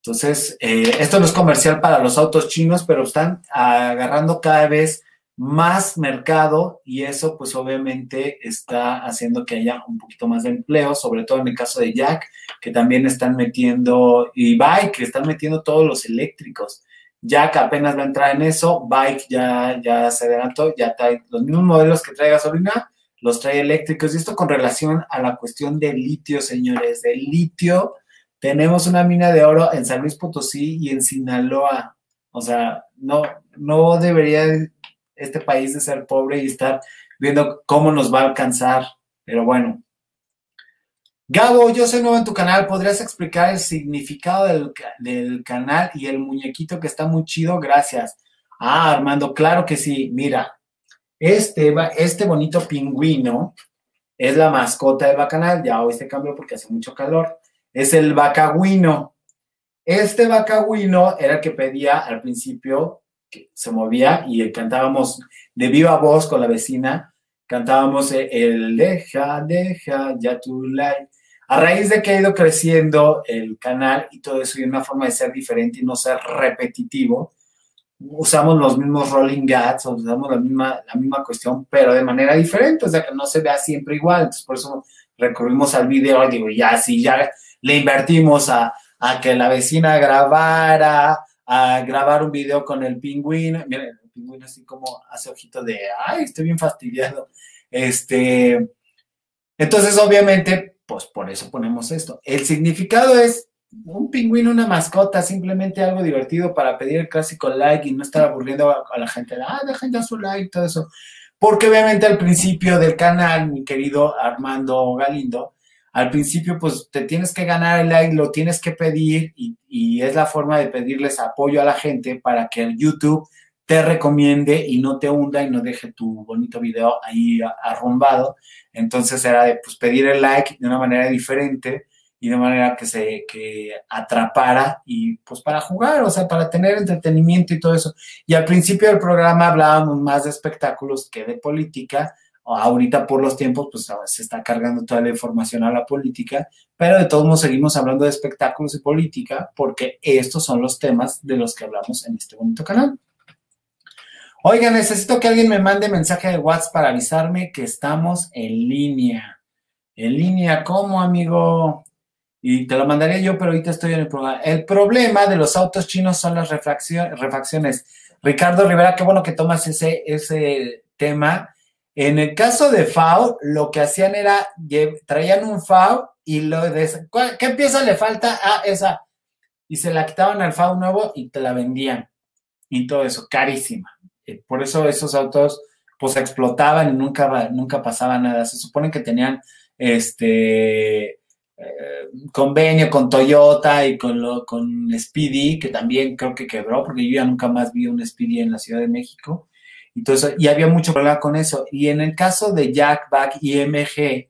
Entonces, eh, esto no es comercial para los autos chinos, pero están agarrando cada vez más mercado y eso pues obviamente está haciendo que haya un poquito más de empleo, sobre todo en el caso de Jack, que también están metiendo, y Bike, que están metiendo todos los eléctricos. Jack apenas va a entrar en eso, Bike ya, ya se adelantó, ya trae los mismos modelos que trae gasolina, los trae eléctricos. Y esto con relación a la cuestión del litio, señores, del litio. Tenemos una mina de oro en San Luis Potosí y en Sinaloa. O sea, no, no debería este país de ser pobre y estar viendo cómo nos va a alcanzar. Pero bueno. Gabo, yo soy nuevo en tu canal. ¿Podrías explicar el significado del, canal y el muñequito que está muy chido? Gracias. Ah, Armando, claro que sí. Mira, este, este bonito pingüino es la mascota del bacanal. Ya hoy se cambió porque hace mucho calor. Es el bacagüino. Este bacagüino era el que pedía al principio que se movía y cantábamos de viva voz con la vecina, cantábamos el deja, deja, ya tu like. A raíz de que ha ido creciendo el canal y todo eso y una forma de ser diferente y no ser repetitivo, usamos los mismos rolling gats, usamos la misma, la misma cuestión, pero de manera diferente, o sea, que no se vea siempre igual. Entonces, por eso recurrimos al video digo, ya, si ya le invertimos a, a que la vecina grabara, a grabar un video con el pingüino. Miren, el pingüino así como hace ojito de, ay, estoy bien fastidiado. Este, entonces, obviamente, pues por eso ponemos esto. El significado es un pingüino, una mascota, simplemente algo divertido para pedir el clásico like y no estar aburriendo a, la gente. Ah, dejen ya su like, todo eso. Porque obviamente al principio del canal, mi querido Armando Galindo, al principio pues te tienes que ganar el like, lo tienes que pedir y, es la forma de pedirles apoyo a la gente para que el YouTube te recomiende y no te hunda y no deje tu bonito video ahí arrumbado. Entonces era de pues, pedir el like de una manera diferente y de manera que se que atrapara y pues para jugar, o sea, para tener entretenimiento y todo eso. Y al principio del programa hablábamos más de espectáculos que de política. Ahorita por los tiempos, pues se está cargando toda la información a la política, pero de todos modos seguimos hablando de espectáculos y política porque estos son los temas de los que hablamos en este bonito canal. Oiga, necesito que alguien me mande mensaje de WhatsApp para avisarme que estamos en línea. En línea, ¿cómo, amigo? Y te lo mandaría yo, pero ahorita estoy en el programa. El problema de los autos chinos son las refacciones. Ricardo Rivera, qué bueno que tomas ese, ese tema. En el caso de FAO, lo que hacían era, traían un FAO y lo de, ¿qué pieza le falta? Ah, esa. Y se la quitaban al FAO nuevo y te la vendían. Y todo eso, carísima. Eh, por eso esos autos pues explotaban y nunca, nunca pasaba nada. Se supone que tenían este eh, convenio con Toyota y con, lo, con Speedy, que también creo que quebró, porque yo ya nunca más vi un Speedy en la Ciudad de México. Y, y había mucho problema con eso. Y en el caso de Jackback y MG,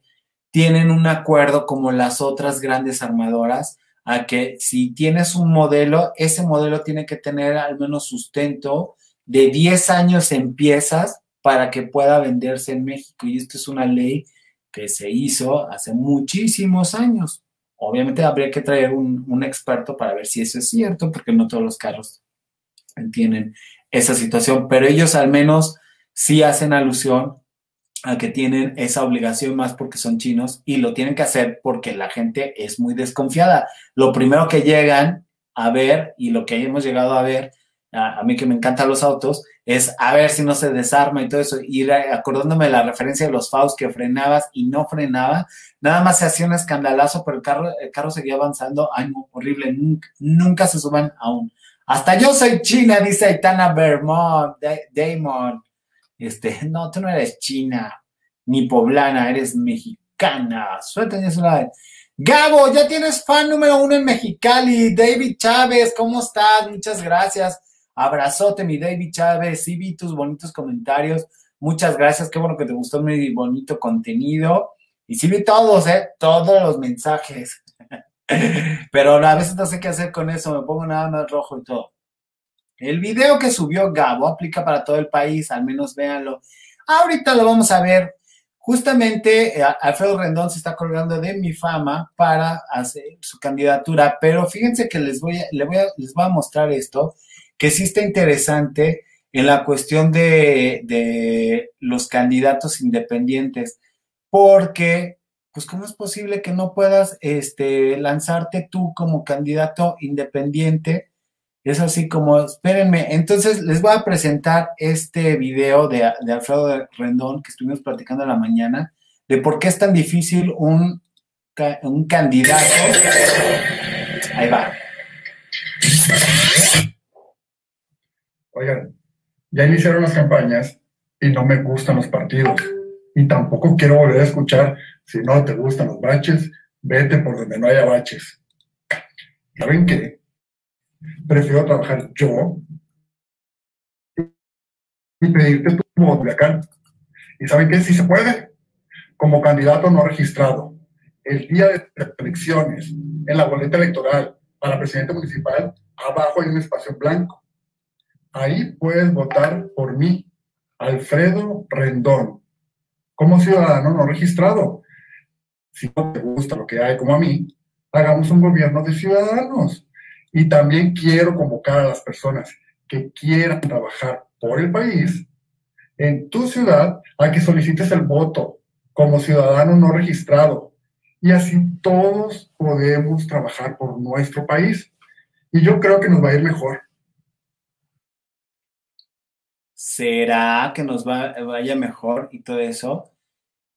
tienen un acuerdo como las otras grandes armadoras, a que si tienes un modelo, ese modelo tiene que tener al menos sustento de 10 años en piezas para que pueda venderse en México. Y esto es una ley que se hizo hace muchísimos años. Obviamente habría que traer un, experto para ver si eso es cierto, porque no todos los carros tienen esa situación, pero ellos al menos sí hacen alusión a que tienen esa obligación más porque son chinos y lo tienen que hacer porque la gente es muy desconfiada. Lo primero que llegan a ver y lo que hemos llegado a ver a, mí que me encantan los autos, es a ver si no se desarma y todo eso, ir acordándome de la referencia de los FAUS que frenabas y no frenaba, nada más se hacía un escandalazo, pero el carro, el carro seguía avanzando, ay, horrible, nunca, nunca se suban aún. Hasta yo soy china, dice Aitana Vermont, Damon. Este, no, tú no eres china, ni poblana, eres mexicana. Suéltame eso la Gabo, ya tienes fan número uno en Mexicali. David Chávez, ¿cómo estás? Muchas gracias. Abrazote, mi David Chávez. Sí vi tus bonitos comentarios. Muchas gracias. Qué bueno que te gustó mi bonito contenido. Y sí vi todos, ¿eh? Todos los mensajes. Pero a veces no sé qué hacer con eso. Me pongo nada más rojo y todo. El video que subió Gabo aplica para todo el país. Al menos véanlo. Ahorita lo vamos a ver. Justamente eh, Alfredo Rendón se está colgando de mi fama para hacer su candidatura, pero fíjense que les voy a, les voy les a mostrar esto que sí está interesante en la cuestión de, los candidatos independientes, porque, pues, ¿cómo es posible que no puedas este, lanzarte tú como candidato independiente? Es así como, espérenme, entonces les voy a presentar este video de, Alfredo Rendón que estuvimos platicando en la mañana, de por qué es tan difícil un, un candidato. Ahí va. oigan, ya iniciaron las campañas y no me gustan los partidos. Y tampoco quiero volver a escuchar, si no te gustan los baches, vete por donde no haya baches. ¿Saben qué? Prefiero trabajar yo y pedirte tu voto acá. ¿Y saben qué? Si se puede. Como candidato no registrado, el día de las elecciones, en la boleta electoral para presidente municipal, abajo hay un espacio blanco ahí puedes votar por mí, Alfredo Rendón, como ciudadano no registrado. Si no te gusta lo que hay como a mí, hagamos un gobierno de ciudadanos. Y también quiero convocar a las personas que quieran trabajar por el país en tu ciudad a que solicites el voto como ciudadano no registrado. Y así todos podemos trabajar por nuestro país. Y yo creo que nos va a ir mejor. ¿será que nos va, vaya mejor y todo eso?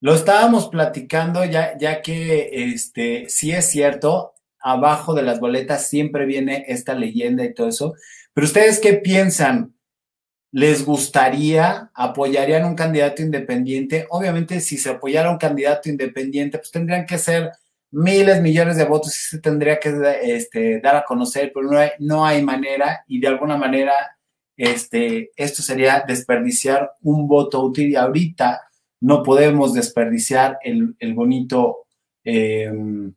Lo estábamos platicando ya, ya que este, sí es cierto, abajo de las boletas siempre viene esta leyenda y todo eso. Pero ustedes qué piensan? ¿Les gustaría, apoyarían un candidato independiente? Obviamente, si se apoyara un candidato independiente, pues tendrían que ser miles, millones de votos y se tendría que este, dar a conocer, pero no no hay manera y de alguna manera este, esto sería desperdiciar un voto útil y ahorita no podemos desperdiciar el, bonito, em,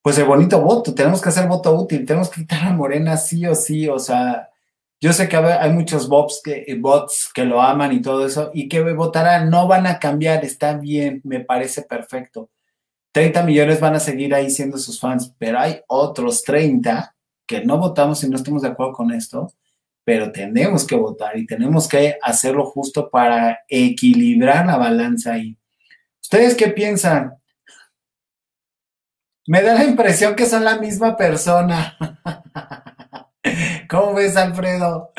pues el bonito voto, tenemos que hacer voto útil, tenemos que quitar a Morena sí o sí, o sea, yo sé que hay muchos bots que, bots que lo aman y todo eso, y que votarán, no van a cambiar, está bien, me parece perfecto. 30 millones van a seguir ahí siendo sus fans, pero hay otros 30 que no votamos y no estamos de acuerdo con esto, pero tenemos que votar y tenemos que hacerlo justo para equilibrar la balanza ahí. ¿Ustedes qué piensan? Me da la impresión que son la misma persona. ¿Cómo ves, Alfredo?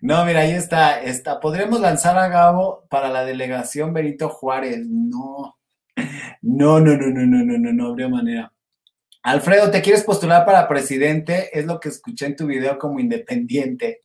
No, mira, ahí está, está. Podremos lanzar a Gabo para la delegación Benito Juárez. No, no, no, no, no, no, no, no, no habría manera. Alfredo, ¿te quieres postular para presidente? Es lo que escuché en tu video como independiente.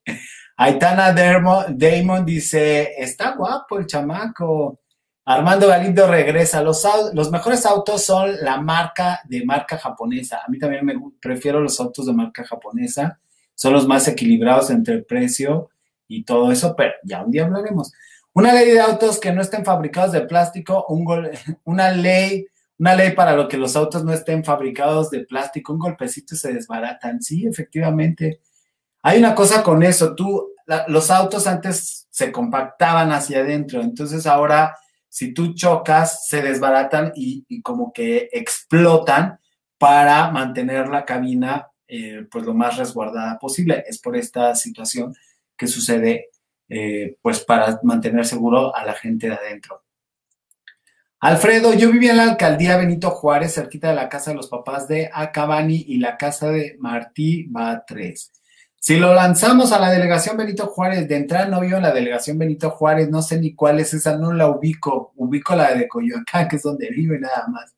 Aitana Damon dice, está guapo el chamaco. Armando Galindo regresa. Los, los mejores autos son la marca de marca japonesa. A mí también me prefiero los autos de marca japonesa. Son los más equilibrados entre el precio y todo eso, pero ya un día hablaremos. Una ley de autos que no estén fabricados de plástico, un una ley una ley para lo que los autos no estén fabricados de plástico, un golpecito se desbaratan. Sí, efectivamente. Hay una cosa con eso, tú, los autos antes se compactaban hacia adentro, entonces ahora si tú chocas, se desbaratan y, como que explotan para mantener la cabina eh, pues lo más resguardada posible. Es por esta situación que sucede eh, pues para mantener seguro a la gente de adentro. Alfredo, yo vivía en la alcaldía Benito Juárez, cerquita de la casa de los papás de Acabani y la casa de Martí Batres. Si lo lanzamos a la delegación Benito Juárez, de entrada no vivo en la delegación Benito Juárez, no sé ni cuál es esa, no la ubico, ubico la de Coyoacán, que es donde vive nada más.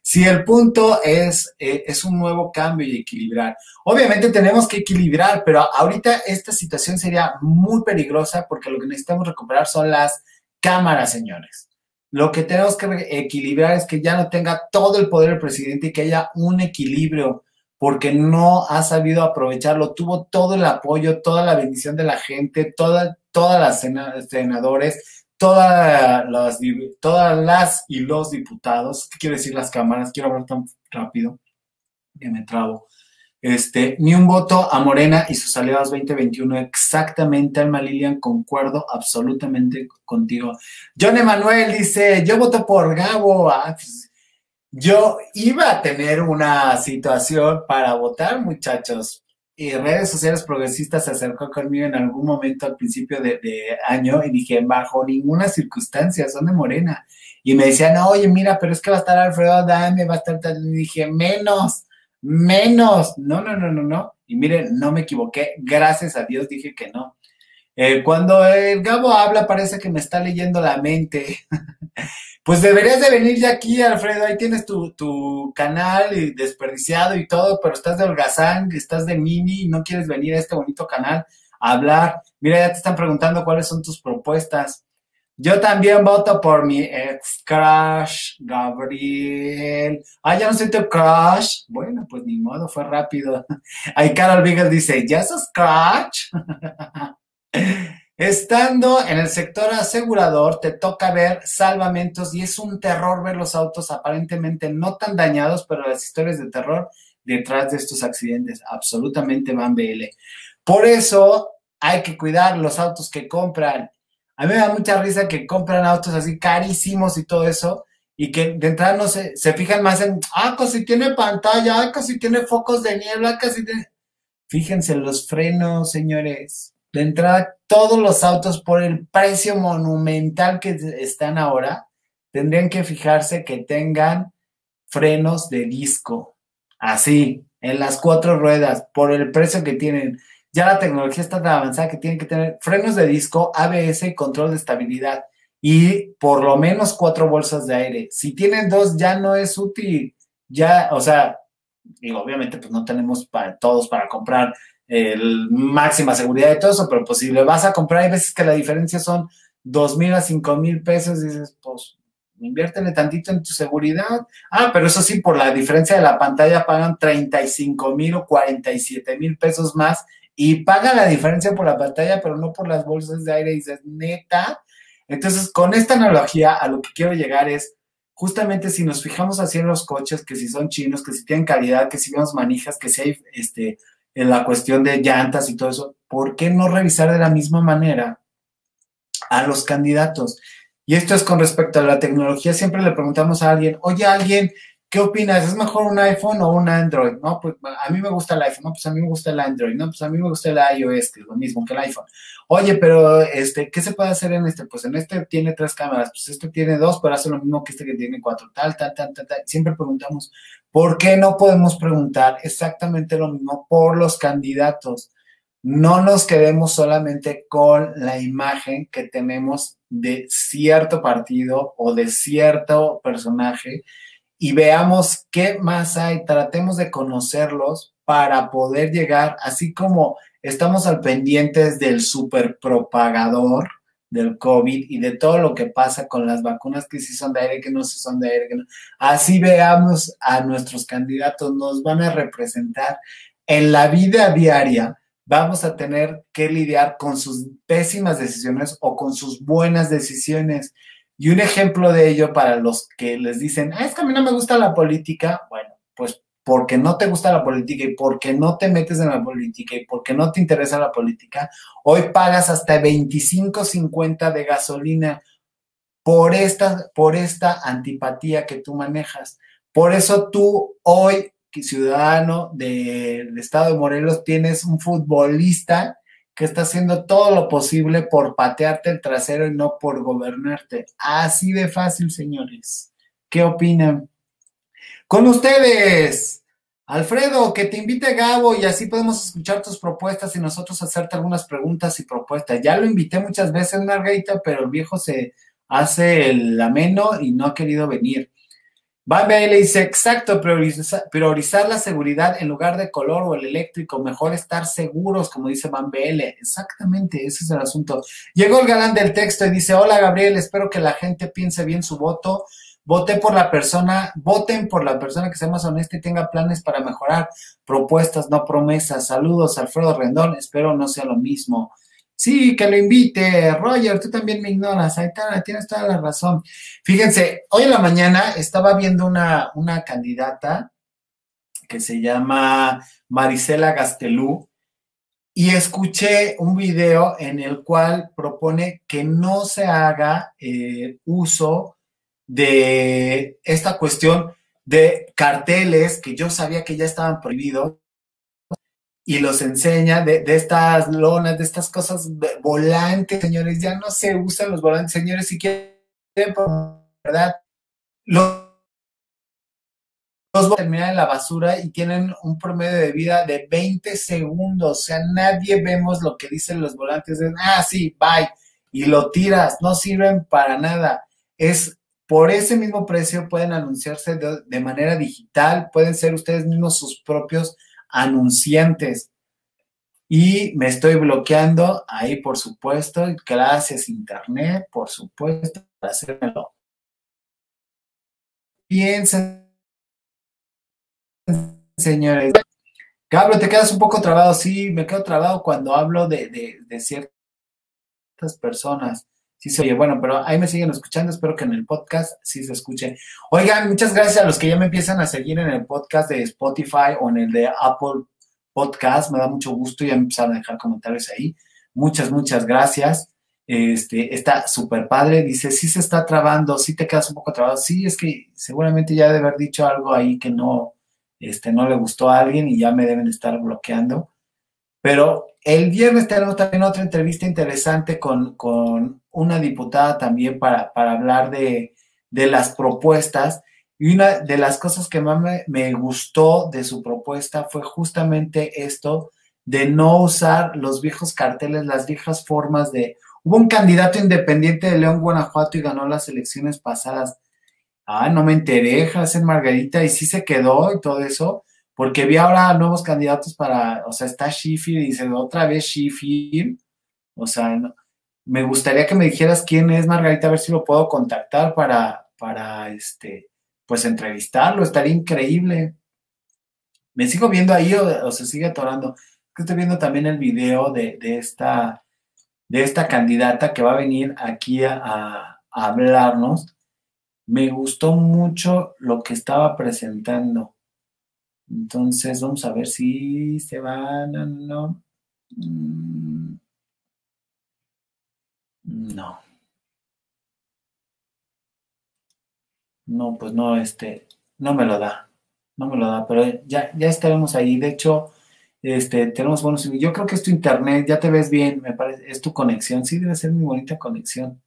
Si el punto es, eh, es un nuevo cambio y equilibrar. Obviamente tenemos que equilibrar, pero ahorita esta situación sería muy peligrosa porque lo que necesitamos recuperar son las cámaras, señores. Lo que tenemos que equilibrar es que ya no tenga todo el poder el presidente y que haya un equilibrio, porque no ha sabido aprovecharlo. Tuvo todo el apoyo, toda la bendición de la gente, toda, todas las senadores, todas las, todas las y los diputados. ¿Qué quiere decir las cámaras? Quiero hablar tan rápido que me trabo. Este, ni un voto a Morena y sus aliados 2021. Exactamente, Alma Lilian, concuerdo absolutamente contigo. John Emanuel dice: Yo voto por Gabo. Ah, pues, yo iba a tener una situación para votar, muchachos. Y redes sociales progresistas se acercó conmigo en algún momento al principio de, año y dije, bajo ninguna circunstancia, son de Morena. Y me decían, oye, mira, pero es que va a estar Alfredo Adame, va a estar tal. Y dije, menos menos. No, no, no, no, no. Y miren, no me equivoqué. Gracias a Dios dije que no. Eh, cuando el Gabo habla, parece que me está leyendo la mente. pues deberías de venir ya aquí, Alfredo. Ahí tienes tu, tu canal desperdiciado y todo, pero estás de holgazán, estás de mini no quieres venir a este bonito canal a hablar. Mira, ya te están preguntando cuáles son tus propuestas. Yo también voto por mi ex crush, Gabriel. Ah, ya no soy tu crush. Bueno, pues ni modo, fue rápido. Ahí Carol Vigas dice, ¿ya sos crush? Estando en el sector asegurador, te toca ver salvamentos y es un terror ver los autos aparentemente no tan dañados, pero las historias de terror detrás de estos accidentes absolutamente van BL. Por eso hay que cuidar los autos que compran a mí me da mucha risa que compran autos así carísimos y todo eso, y que de entrada no se, se fijan más en, ah, si tiene pantalla, ah, si tiene focos de niebla, que si tiene... Fíjense los frenos, señores. De entrada, todos los autos por el precio monumental que están ahora, tendrían que fijarse que tengan frenos de disco. Así, en las cuatro ruedas, por el precio que tienen. Ya la tecnología está tan avanzada que tiene que tener frenos de disco, ABS control de estabilidad. y por lo menos cuatro bolsas de aire. Si tienen dos, ya no es útil. Ya, o sea, y obviamente pues no tenemos para todos para comprar el máxima seguridad de todo eso, pero pues si le vas a comprar, hay veces que la diferencia son dos mil a cinco mil pesos, dices, pues inviértele tantito en tu seguridad. Ah, pero eso sí, por la diferencia de la pantalla pagan 35 mil o 47 mil pesos más y pagan la diferencia por la pantalla, pero no por las bolsas de aire. Y dices, neta. Entonces, con esta analogía, a lo que quiero llegar es, justamente si nos fijamos así en los coches, que si son chinos, que si tienen calidad, que si vemos manijas, que si hay este, en la cuestión de llantas y todo eso, ¿por qué no revisar de la misma manera a los candidatos? Y esto es con respecto a la tecnología. Siempre le preguntamos a alguien, oye, alguien, ¿qué opinas? ¿Es mejor un iPhone o un Android? No, pues a mí me gusta el iPhone, no, pues a mí me gusta el Android, no, pues a mí me gusta el iOS, que es lo mismo que el iPhone. Oye, pero este, ¿qué se puede hacer en este? Pues en este tiene tres cámaras, pues este tiene dos, pero hace lo mismo que este que tiene cuatro, tal, tal, tal, tal, tal. Siempre preguntamos, ¿por qué no podemos preguntar exactamente lo mismo por los candidatos? no nos quedemos solamente con la imagen que tenemos de cierto partido o de cierto personaje y veamos qué más hay, tratemos de conocerlos para poder llegar, así como estamos al pendientes del superpropagador del COVID y de todo lo que pasa con las vacunas que sí son de aire, que no son de aire, que no. Así veamos a nuestros candidatos, nos van a representar en la vida diaria vamos a tener que lidiar con sus pésimas decisiones o con sus buenas decisiones. Y un ejemplo de ello para los que les dicen, ah, es que a mí no me gusta la política, bueno, pues porque no te gusta la política y porque no te metes en la política y porque no te interesa la política, hoy pagas hasta 25.50 de gasolina por esta, por esta antipatía que tú manejas. Por eso tú hoy ciudadano del estado de Morelos tienes un futbolista que está haciendo todo lo posible por patearte el trasero y no por gobernarte. Así de fácil, señores. ¿Qué opinan? Con ustedes, Alfredo, que te invite Gabo y así podemos escuchar tus propuestas y nosotros hacerte algunas preguntas y propuestas. Ya lo invité muchas veces, Margarita, pero el viejo se hace el ameno y no ha querido venir. Van BL dice, exacto, priorizar, la seguridad en lugar de color o el eléctrico, mejor estar seguros, como dice BL. Exactamente, ese es el asunto. Llegó el galán del texto y dice, hola Gabriel, espero que la gente piense bien su voto. Vote por la persona, voten por la persona que sea más honesta y tenga planes para mejorar. Propuestas, no promesas. Saludos, Alfredo Rendón, espero no sea lo mismo. Sí, que lo invite. Roger, tú también me ignoras. Ahí tienes toda la razón. Fíjense, hoy en la mañana estaba viendo una, una candidata que se llama Marisela Gastelú y escuché un video en el cual propone que no se haga eh, uso de esta cuestión de carteles que yo sabía que ya estaban prohibidos y los enseña de, estas lonas, de estas cosas, volantes, señores, ya no se usan los volantes, señores, si quieren, ¿verdad? Los, los terminan en la basura y tienen un promedio de vida de 20 segundos, o sea, nadie vemos lo que dicen los volantes, de, ah, sí, bye, y lo tiras, no sirven para nada. Es por ese mismo precio pueden anunciarse de manera digital, pueden ser ustedes mismos sus propios anunciantes. Y me estoy bloqueando ahí, por supuesto. Gracias, Internet, por supuesto, para hacérmelo. Piensen, señores. Cabro, te quedas un poco trabado. Sí, me quedo trabado cuando hablo de, de ciertas personas. Sí se oye, bueno, pero ahí me siguen escuchando, espero que en el podcast sí se escuche. Oigan, muchas gracias a los que ya me empiezan a seguir en el podcast de Spotify o en el de Apple Podcast, me da mucho gusto, ya empezaron a dejar comentarios ahí. Muchas, muchas gracias. Este, está súper padre, dice, sí se está trabando, sí te quedas un poco trabado, sí, es que seguramente ya debe haber dicho algo ahí que no, este, no le gustó a alguien y ya me deben estar bloqueando. Pero el viernes tenemos también otra entrevista interesante con, una diputada también para, hablar de, las propuestas. Y una de las cosas que más me, gustó de su propuesta fue justamente esto de no usar los viejos carteles, las viejas formas de Hubo un candidato independiente de León, Guanajuato y ganó las elecciones pasadas. Ah, no me enteré, en Margarita, y sí se quedó y todo eso, porque vi ahora nuevos candidatos para, o sea, está Sheffield y dice otra vez Sheffield. O sea, me gustaría que me dijeras quién es Margarita, a ver si lo puedo contactar para, para este, pues entrevistarlo, estaría increíble. Me sigo viendo ahí o, se sigue atorando. Estoy viendo también el video de, esta, de esta candidata que va a venir aquí a, hablarnos. Me gustó mucho lo que estaba presentando. Entonces, vamos a ver si se van o no. Mm. No. No, pues no, este, no me lo da no me lo da, pero ya, ya estaremos ahí. De hecho, este, tenemos buenos. Yo creo que es tu internet, ya te ves bien, me parece, es tu conexión. Sí, debe ser muy bonita conexión.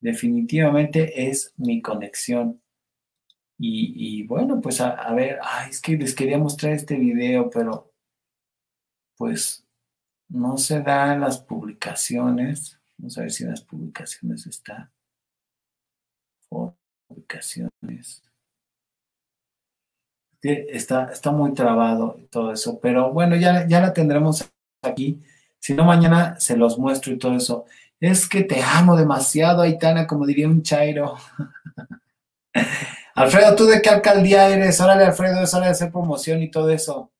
Definitivamente es mi conexión. Y, bueno, pues a, ver, ay, es que les quería mostrar este video, pero pues no se dan las publicaciones. Vamos a ver si en las publicaciones está. Publicaciones está, está muy trabado y todo eso, pero bueno, ya, ya la tendremos aquí. Si no, mañana se los muestro y todo eso. Es que te amo demasiado, Aitana, como diría un chairo. Alfredo, ¿tú de qué alcaldía eres? Órale, Alfredo, es hora de hacer promoción y todo eso.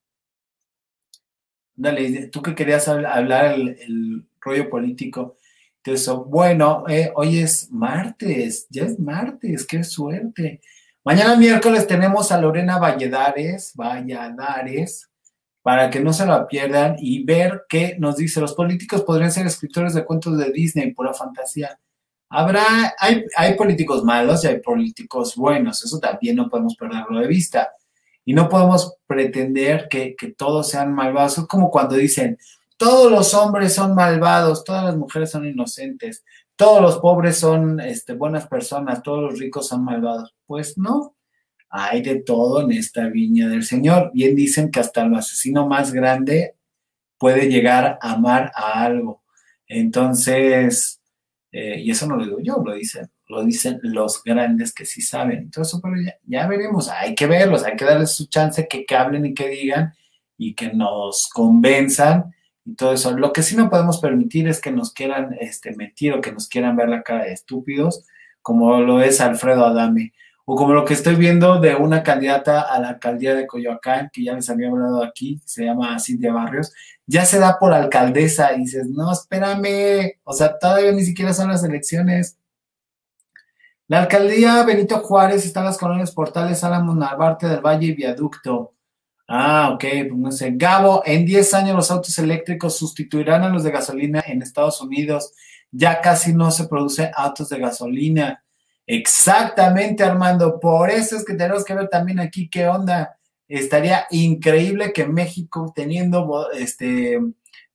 Dale, tú que querías hablar el, rollo político. Eso, bueno, eh, hoy es martes, ya es martes, qué suerte. Mañana miércoles tenemos a Lorena Valladares, Valladares, para que no se la pierdan y ver qué nos dice. Los políticos podrían ser escritores de cuentos de Disney, pura fantasía. Habrá, hay, hay políticos malos y hay políticos buenos, eso también no podemos perderlo de vista. Y no podemos pretender que, que todos sean malvados. Es como cuando dicen, todos los hombres son malvados, todas las mujeres son inocentes todos los pobres son este, buenas personas, todos los ricos son malvados. Pues no, hay de todo en esta viña del Señor. Bien dicen que hasta el asesino más grande puede llegar a amar a algo. Entonces, eh, y eso no lo digo yo, lo dicen, lo dicen los grandes que sí saben. Entonces, pero ya, ya veremos, hay que verlos, hay que darles su chance que, que hablen y que digan y que nos convenzan y todo eso. Lo que sí no podemos permitir es que nos quieran este, mentir o que nos quieran ver la cara de estúpidos, como lo es Alfredo Adame, o como lo que estoy viendo de una candidata a la alcaldía de Coyoacán, que ya les había hablado aquí, se llama Cintia Barrios, ya se da por alcaldesa y dices, no, espérame, o sea, todavía ni siquiera son las elecciones. La alcaldía Benito Juárez está en las colonias Portales, Álamos, Narvarte del Valle y Viaducto. Ah, ok, pues no sé. Gabo, en 10 años los autos eléctricos sustituirán a los de gasolina en Estados Unidos. Ya casi no se produce autos de gasolina. Exactamente, Armando. Por eso es que tenemos que ver también aquí qué onda. Estaría increíble que México teniendo, este,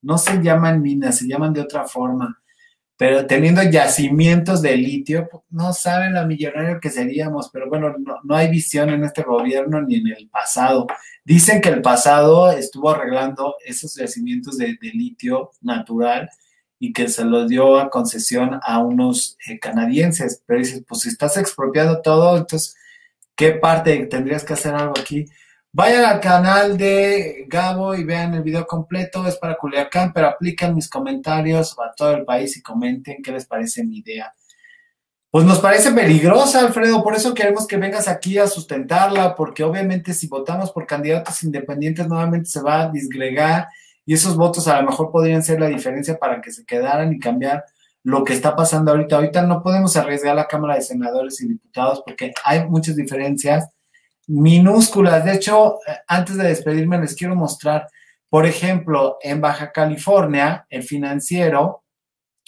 no se llaman minas, se llaman de otra forma, pero teniendo yacimientos de litio, pues, no saben la millonario que seríamos, pero bueno, no, hay visión en este gobierno ni en el pasado. Dicen que el pasado estuvo arreglando esos yacimientos de, litio natural y que se los dio a concesión a unos eh, canadienses, pero dices, pues si estás expropiando todo, entonces, ¿qué parte tendrías que hacer algo aquí? Vayan al canal de Gabo y vean el video completo, es para Culiacán, pero apliquen mis comentarios a todo el país y comenten qué les parece mi idea. Pues nos parece peligrosa, Alfredo, por eso queremos que vengas aquí a sustentarla, porque obviamente si votamos por candidatos independientes nuevamente se va a disgregar y esos votos a lo mejor podrían ser la diferencia para que se quedaran y cambiar lo que está pasando ahorita. Ahorita no podemos arriesgar la Cámara de Senadores y Diputados porque hay muchas diferencias minúsculas. De hecho, eh, antes de despedirme, les quiero mostrar, por ejemplo, en Baja California, el financiero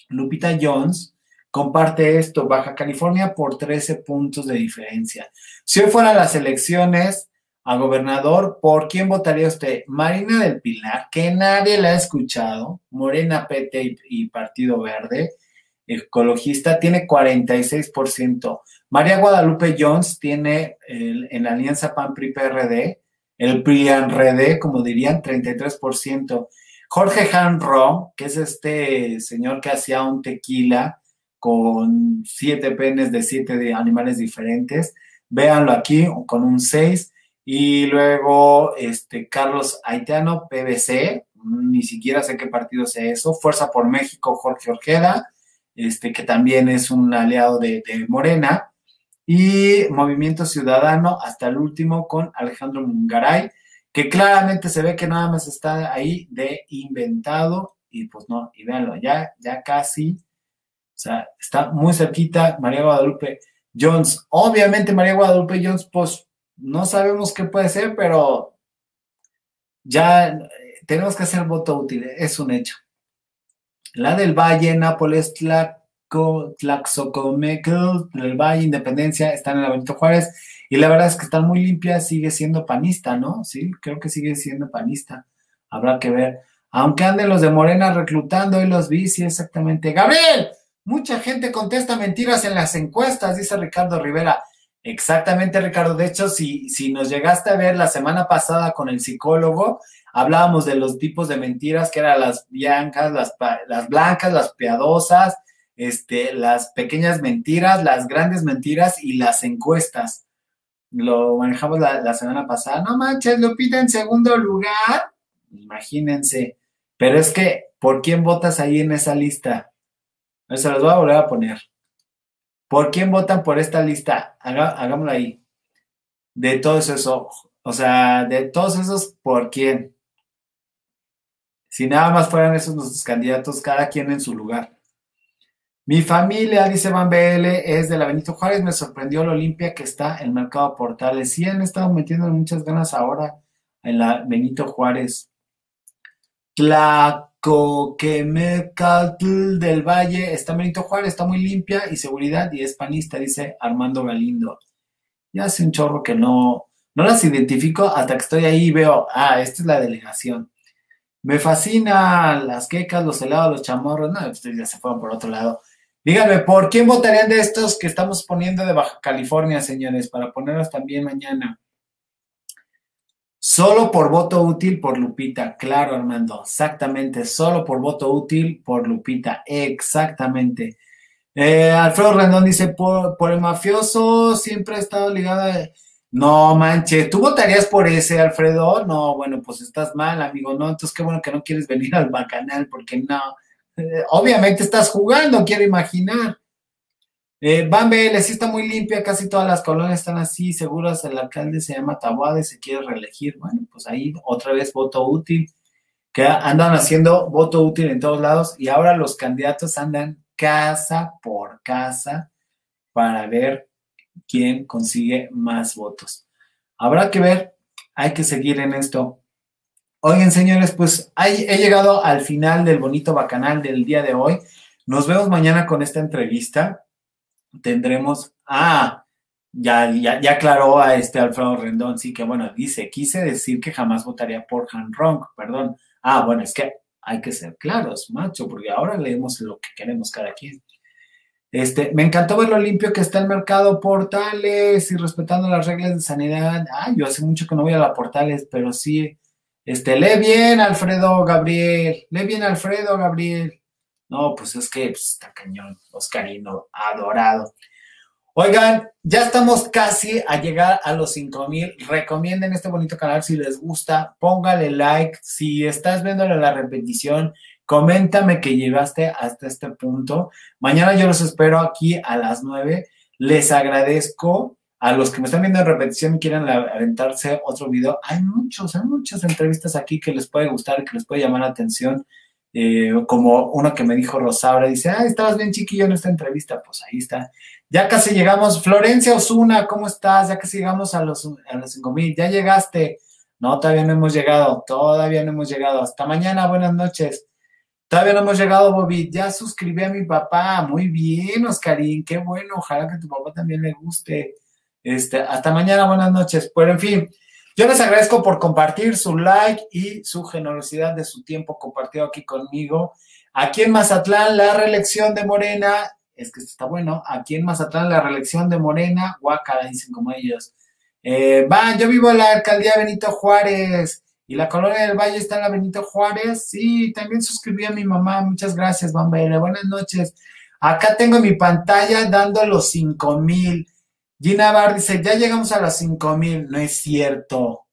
Lupita Jones comparte esto, Baja California por 13 puntos de diferencia. Si hoy fueran las elecciones a gobernador, ¿por quién votaría usted? Marina del Pilar, que nadie la ha escuchado, Morena PT y Partido Verde, ecologista, tiene 46%. María Guadalupe Jones tiene en la alianza PAN-PRI-PRD, el PRI-ANRD, como dirían, 33%. Jorge Hanro, que es este señor que hacía un tequila con siete penes de siete animales diferentes. Véanlo aquí con un 6. Y luego este, Carlos Haitiano, PBC, ni siquiera sé qué partido sea eso. Fuerza por México, Jorge Orqueda, este, que también es un aliado de Morena. Y Movimiento Ciudadano, hasta el último, con Alejandro Mungaray, que claramente se ve que nada más está ahí de inventado. Y pues no, y véanlo, ya, ya casi, o sea, está muy cerquita María Guadalupe Jones. Obviamente María Guadalupe Jones, pues no sabemos qué puede ser, pero ya eh, tenemos que hacer voto útil, es un hecho. La del Valle, Nápoles, Tlaco, Tlaxocomecal, del Valle, Independencia, están en la Benito Juárez, y la verdad es que están muy limpias, sigue siendo panista, ¿no? Sí, creo que sigue siendo panista. Habrá que ver. Aunque anden los de Morena reclutando, y los vi, sí, exactamente. Gabriel, mucha gente contesta mentiras en las encuestas, dice Ricardo Rivera. Exactamente, Ricardo. De hecho, si, si nos llegaste a ver la semana pasada con el psicólogo, hablábamos de los tipos de mentiras que eran las blancas, las, las blancas, las piadosas, este, las pequeñas mentiras, las grandes mentiras y las encuestas. Lo manejamos la, la semana pasada. No manches, Lupita en segundo lugar. Imagínense. Pero es que, ¿por quién votas ahí en esa lista? Se los voy a volver a poner. ¿Por quién votan por esta lista? hagámoslo ahí. De todos esos, o sea, de todos esos, ¿por quién? Si nada más fueran esos nuestros candidatos, cada quien en su lugar. Mi familia, dice Van BL, es de la Benito Juárez. Me sorprendió lo limpia que está el mercado Portales. Sí, han estado metiendo muchas ganas ahora en la Benito Juárez. Tlacoquemecatl del Valle, está Benito Juárez, está muy limpia y seguridad y es panista, dice Armando Galindo. Ya hace un chorro que no, no las identifico hasta que estoy ahí y veo, ah, esta es la delegación. Me fascina las quecas, los helados, los chamorros. No, ustedes ya se fueron por otro lado. Díganme, ¿por quién votarían de estos que estamos poniendo de Baja California, señores? Para ponerlos también mañana. Solo por voto útil por Lupita, claro, Armando, exactamente, solo por voto útil por Lupita, exactamente. Eh, Alfredo Rendón dice, por, el mafioso siempre ha estado ligado a... No, manche, ¿tú votarías por ese, Alfredo? No, bueno, pues estás mal, amigo, ¿no? Entonces qué bueno que no quieres venir al bacanal, porque no, eh, obviamente estás jugando, quiero imaginar. Eh, BL, sí está muy limpia, casi todas las colonias están así, seguras. El alcalde se llama Taboada y se quiere reelegir. Bueno, pues ahí otra vez voto útil, que andan haciendo voto útil en todos lados y ahora los candidatos andan casa por casa para ver quién consigue más votos. Habrá que ver, hay que seguir en esto. Oigan, señores, pues he llegado al final del bonito bacanal del día de hoy. Nos vemos mañana con esta entrevista tendremos, ah, ya, ya, ya aclaró a este Alfredo Rendón, sí que bueno, dice, quise decir que jamás votaría por Han Rong, perdón. Ah, bueno, es que hay que ser claros, macho, porque ahora leemos lo que queremos cada quien. Este, me encantó ver lo limpio que está el mercado Portales y respetando las reglas de sanidad. Ah, yo hace mucho que no voy a la Portales, pero sí. Este, lee bien, Alfredo Gabriel. Lee bien, Alfredo Gabriel. No, pues es que pues, está cañón, Oscarino, adorado. Oigan, ya estamos casi a llegar a los 5000. Recomienden este bonito canal si les gusta. Póngale like. Si estás viéndole la repetición, coméntame que llegaste hasta este punto. Mañana yo los espero aquí a las 9. Les agradezco a los que me están viendo en repetición y quieren aventarse otro video. Hay muchos, hay muchas entrevistas aquí que les puede gustar, que les puede llamar la atención. Eh, como uno que me dijo Rosaura, dice, ah, estabas bien chiquillo en esta entrevista, pues ahí está. Ya casi llegamos, Florencia Osuna, ¿cómo estás? Ya casi llegamos a los, a los 5 mil, ya llegaste. No, todavía no hemos llegado, todavía no hemos llegado. Hasta mañana, buenas noches. Todavía no hemos llegado, Bobby. Ya suscribí a mi papá. Muy bien, Oscarín. Qué bueno. Ojalá que tu papá también le guste. Este, hasta mañana, buenas noches. Pero en fin, yo les agradezco por compartir su like y su generosidad de su tiempo compartido aquí conmigo. Aquí en Mazatlán, la reelección de Morena, es que esto está bueno, aquí en Mazatlán, la reelección de Morena, guacala, dicen como ellos. Eh, va, yo vivo en la alcaldía Benito Juárez Y la colonia del Valle está en la Benito Juárez. Sí, también suscribí a mi mamá. Muchas gracias, Bambele. Buenas noches. Acá tengo mi pantalla dando los 5 mil. Gina Bar dice, ya llegamos a los 5 mil. No es cierto.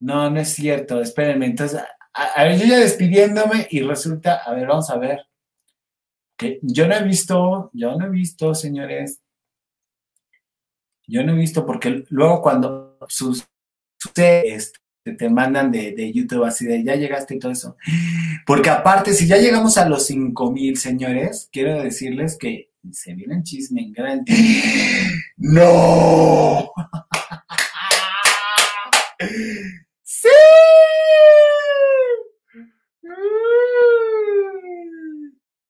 No, no es cierto. Espérenme. Entonces, a, ver, yo ya despidiéndome y resulta, a ver, vamos a ver. Que yo no he visto, yo no he visto, señores. Yo no he visto porque luego cuando este, te mandan de, YouTube así de ya llegaste y todo eso. Porque aparte, si ya llegamos a los 5000 señores, quiero decirles que se viene el chisme en grande. ¡No! ¡Sí!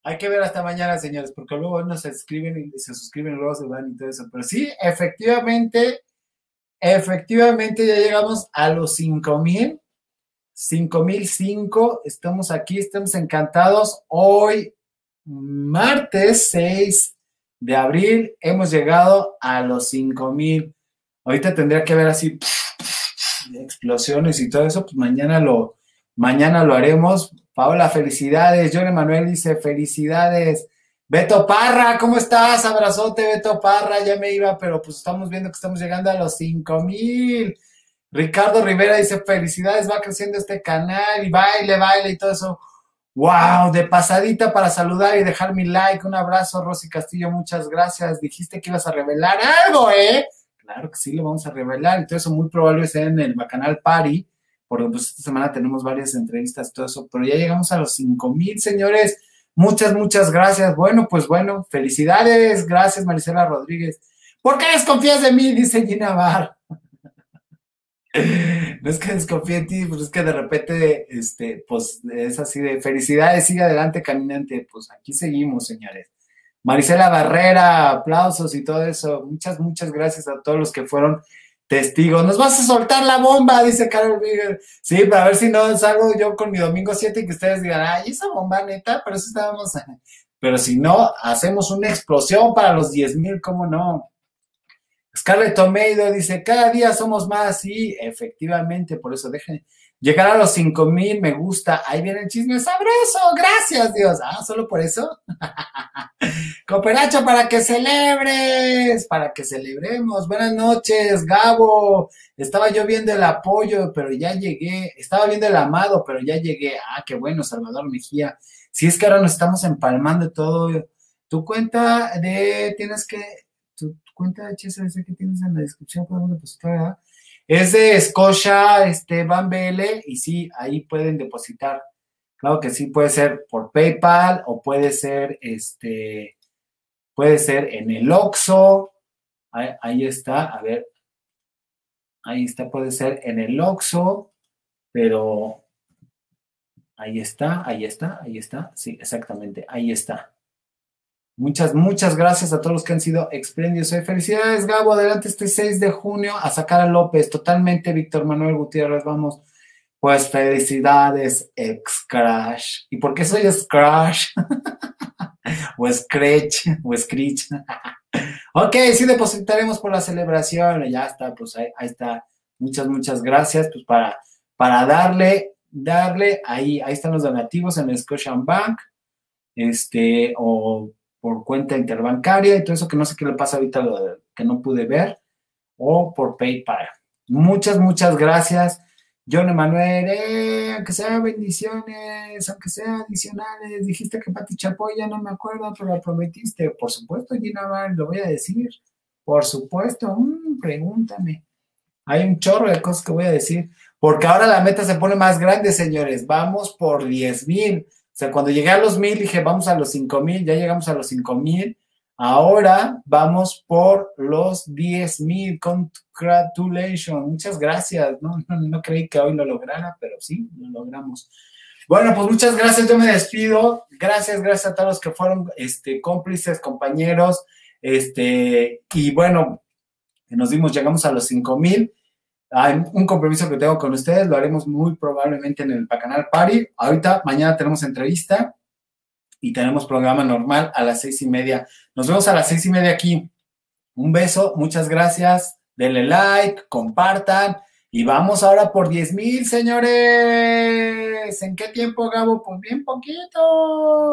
Hay que ver hasta mañana, señores, porque luego nos escriben y se suscriben, luego se van y todo eso. Pero sí, efectivamente, Efectivamente, ya llegamos a los 5000. 5005. Estamos aquí, estamos encantados. Hoy, martes 6 de abril, hemos llegado a los 5000. Ahorita tendría que ver así explosiones y todo eso, pues mañana lo, mañana lo haremos. Paola, felicidades. John Emanuel dice, felicidades. Beto Parra, ¿cómo estás? Abrazote, Beto Parra, ya me iba, pero pues estamos viendo que estamos llegando a los 5 mil. Ricardo Rivera dice, felicidades, va creciendo este canal y baile, baile y todo eso. Wow, de pasadita para saludar y dejar mi like. Un abrazo, Rosy Castillo, muchas gracias. Dijiste que ibas a revelar algo, ¿eh? Claro que sí, lo vamos a revelar. Eso muy probable sea en el Bacanal Party, porque pues esta semana tenemos varias entrevistas, todo eso, pero ya llegamos a los 5 mil, señores. Muchas, muchas gracias. Bueno, pues bueno, felicidades. Gracias, Marisela Rodríguez. ¿Por qué desconfías de mí? Dice Gina Bar. No es que desconfíe en ti, pero es que de repente, este, pues es así de felicidades, sigue adelante, caminante. Pues aquí seguimos, señores. Marisela Barrera, aplausos y todo eso. Muchas, muchas gracias a todos los que fueron Testigo, nos vas a soltar la bomba, dice Carol Bigger. Sí, para ver si no salgo yo con mi domingo 7 y que ustedes digan, ay, esa bomba neta, pero eso estábamos. Pero si no, hacemos una explosión para los 10 mil, ¿cómo no? Scarlett Tomeido dice, cada día somos más, sí, efectivamente, por eso dejen llegar a los 5 mil, me gusta, ahí viene el chisme sabroso, gracias Dios, ah, solo por eso. Cooperacho para que celebres, para que celebremos. Buenas noches, Gabo. Estaba yo viendo el apoyo, pero ya llegué. Estaba viendo el amado, pero ya llegué. Ah, qué bueno, Salvador Mejía. Si es que ahora nos estamos empalmando todo. Tu cuenta de, tienes que, cuenta de HSBC que tienes en la descripción, podemos depositar, Es de Scotia, este, Van BL, y sí, ahí pueden depositar. Claro que sí, puede ser por PayPal o puede ser este Puede ser en el OXO. Ahí, está, a ver. Ahí está, puede ser en el OXO, pero ahí está, ahí está, ahí está. Sí, exactamente, ahí está. Muchas, muchas gracias a todos los que han sido exprendidos Felicidades, Gabo. Adelante este 6 de junio a sacar a López. Totalmente, Víctor Manuel Gutiérrez. Vamos. Pues felicidades, ex Crash. ¿Y por qué soy Crash? o Scratch, o Screech. ok, sí depositaremos por la celebración. Ya está, pues ahí, está. Muchas, muchas gracias. Pues para, para darle, darle, ahí, ahí están los donativos en el Scotian Bank, este, o por cuenta interbancaria y todo eso que no sé qué le pasa ahorita, lo que no pude ver, o por PayPal. Muchas, muchas gracias. John Emanuel, eh, aunque sea bendiciones, aunque sea adicionales, dijiste que Pati Chapoy, ya no me acuerdo, pero lo prometiste. Por supuesto, Gina Bar, lo voy a decir. Por supuesto, mm, pregúntame. Hay un chorro de cosas que voy a decir, porque ahora la meta se pone más grande, señores. Vamos por 10 mil. O sea, cuando llegué a los mil, dije, vamos a los 5 mil, ya llegamos a los 5 mil. Ahora vamos por los 10 mil. Congratulations. Muchas gracias. No, no, creí que hoy lo lograra, pero sí, lo logramos. Bueno, pues muchas gracias. Yo me despido. Gracias, gracias a todos los que fueron este, cómplices, compañeros. Este, y bueno, nos dimos, llegamos a los 5 mil. Hay un compromiso que tengo con ustedes, lo haremos muy probablemente en el Bacanal Party. Ahorita, mañana tenemos entrevista y tenemos programa normal a las seis y media. Nos vemos a las seis y media aquí. Un beso, muchas gracias. Denle like, compartan Y vamos ahora por 10 mil, señores. ¿En qué tiempo, Gabo? Pues bien poquito.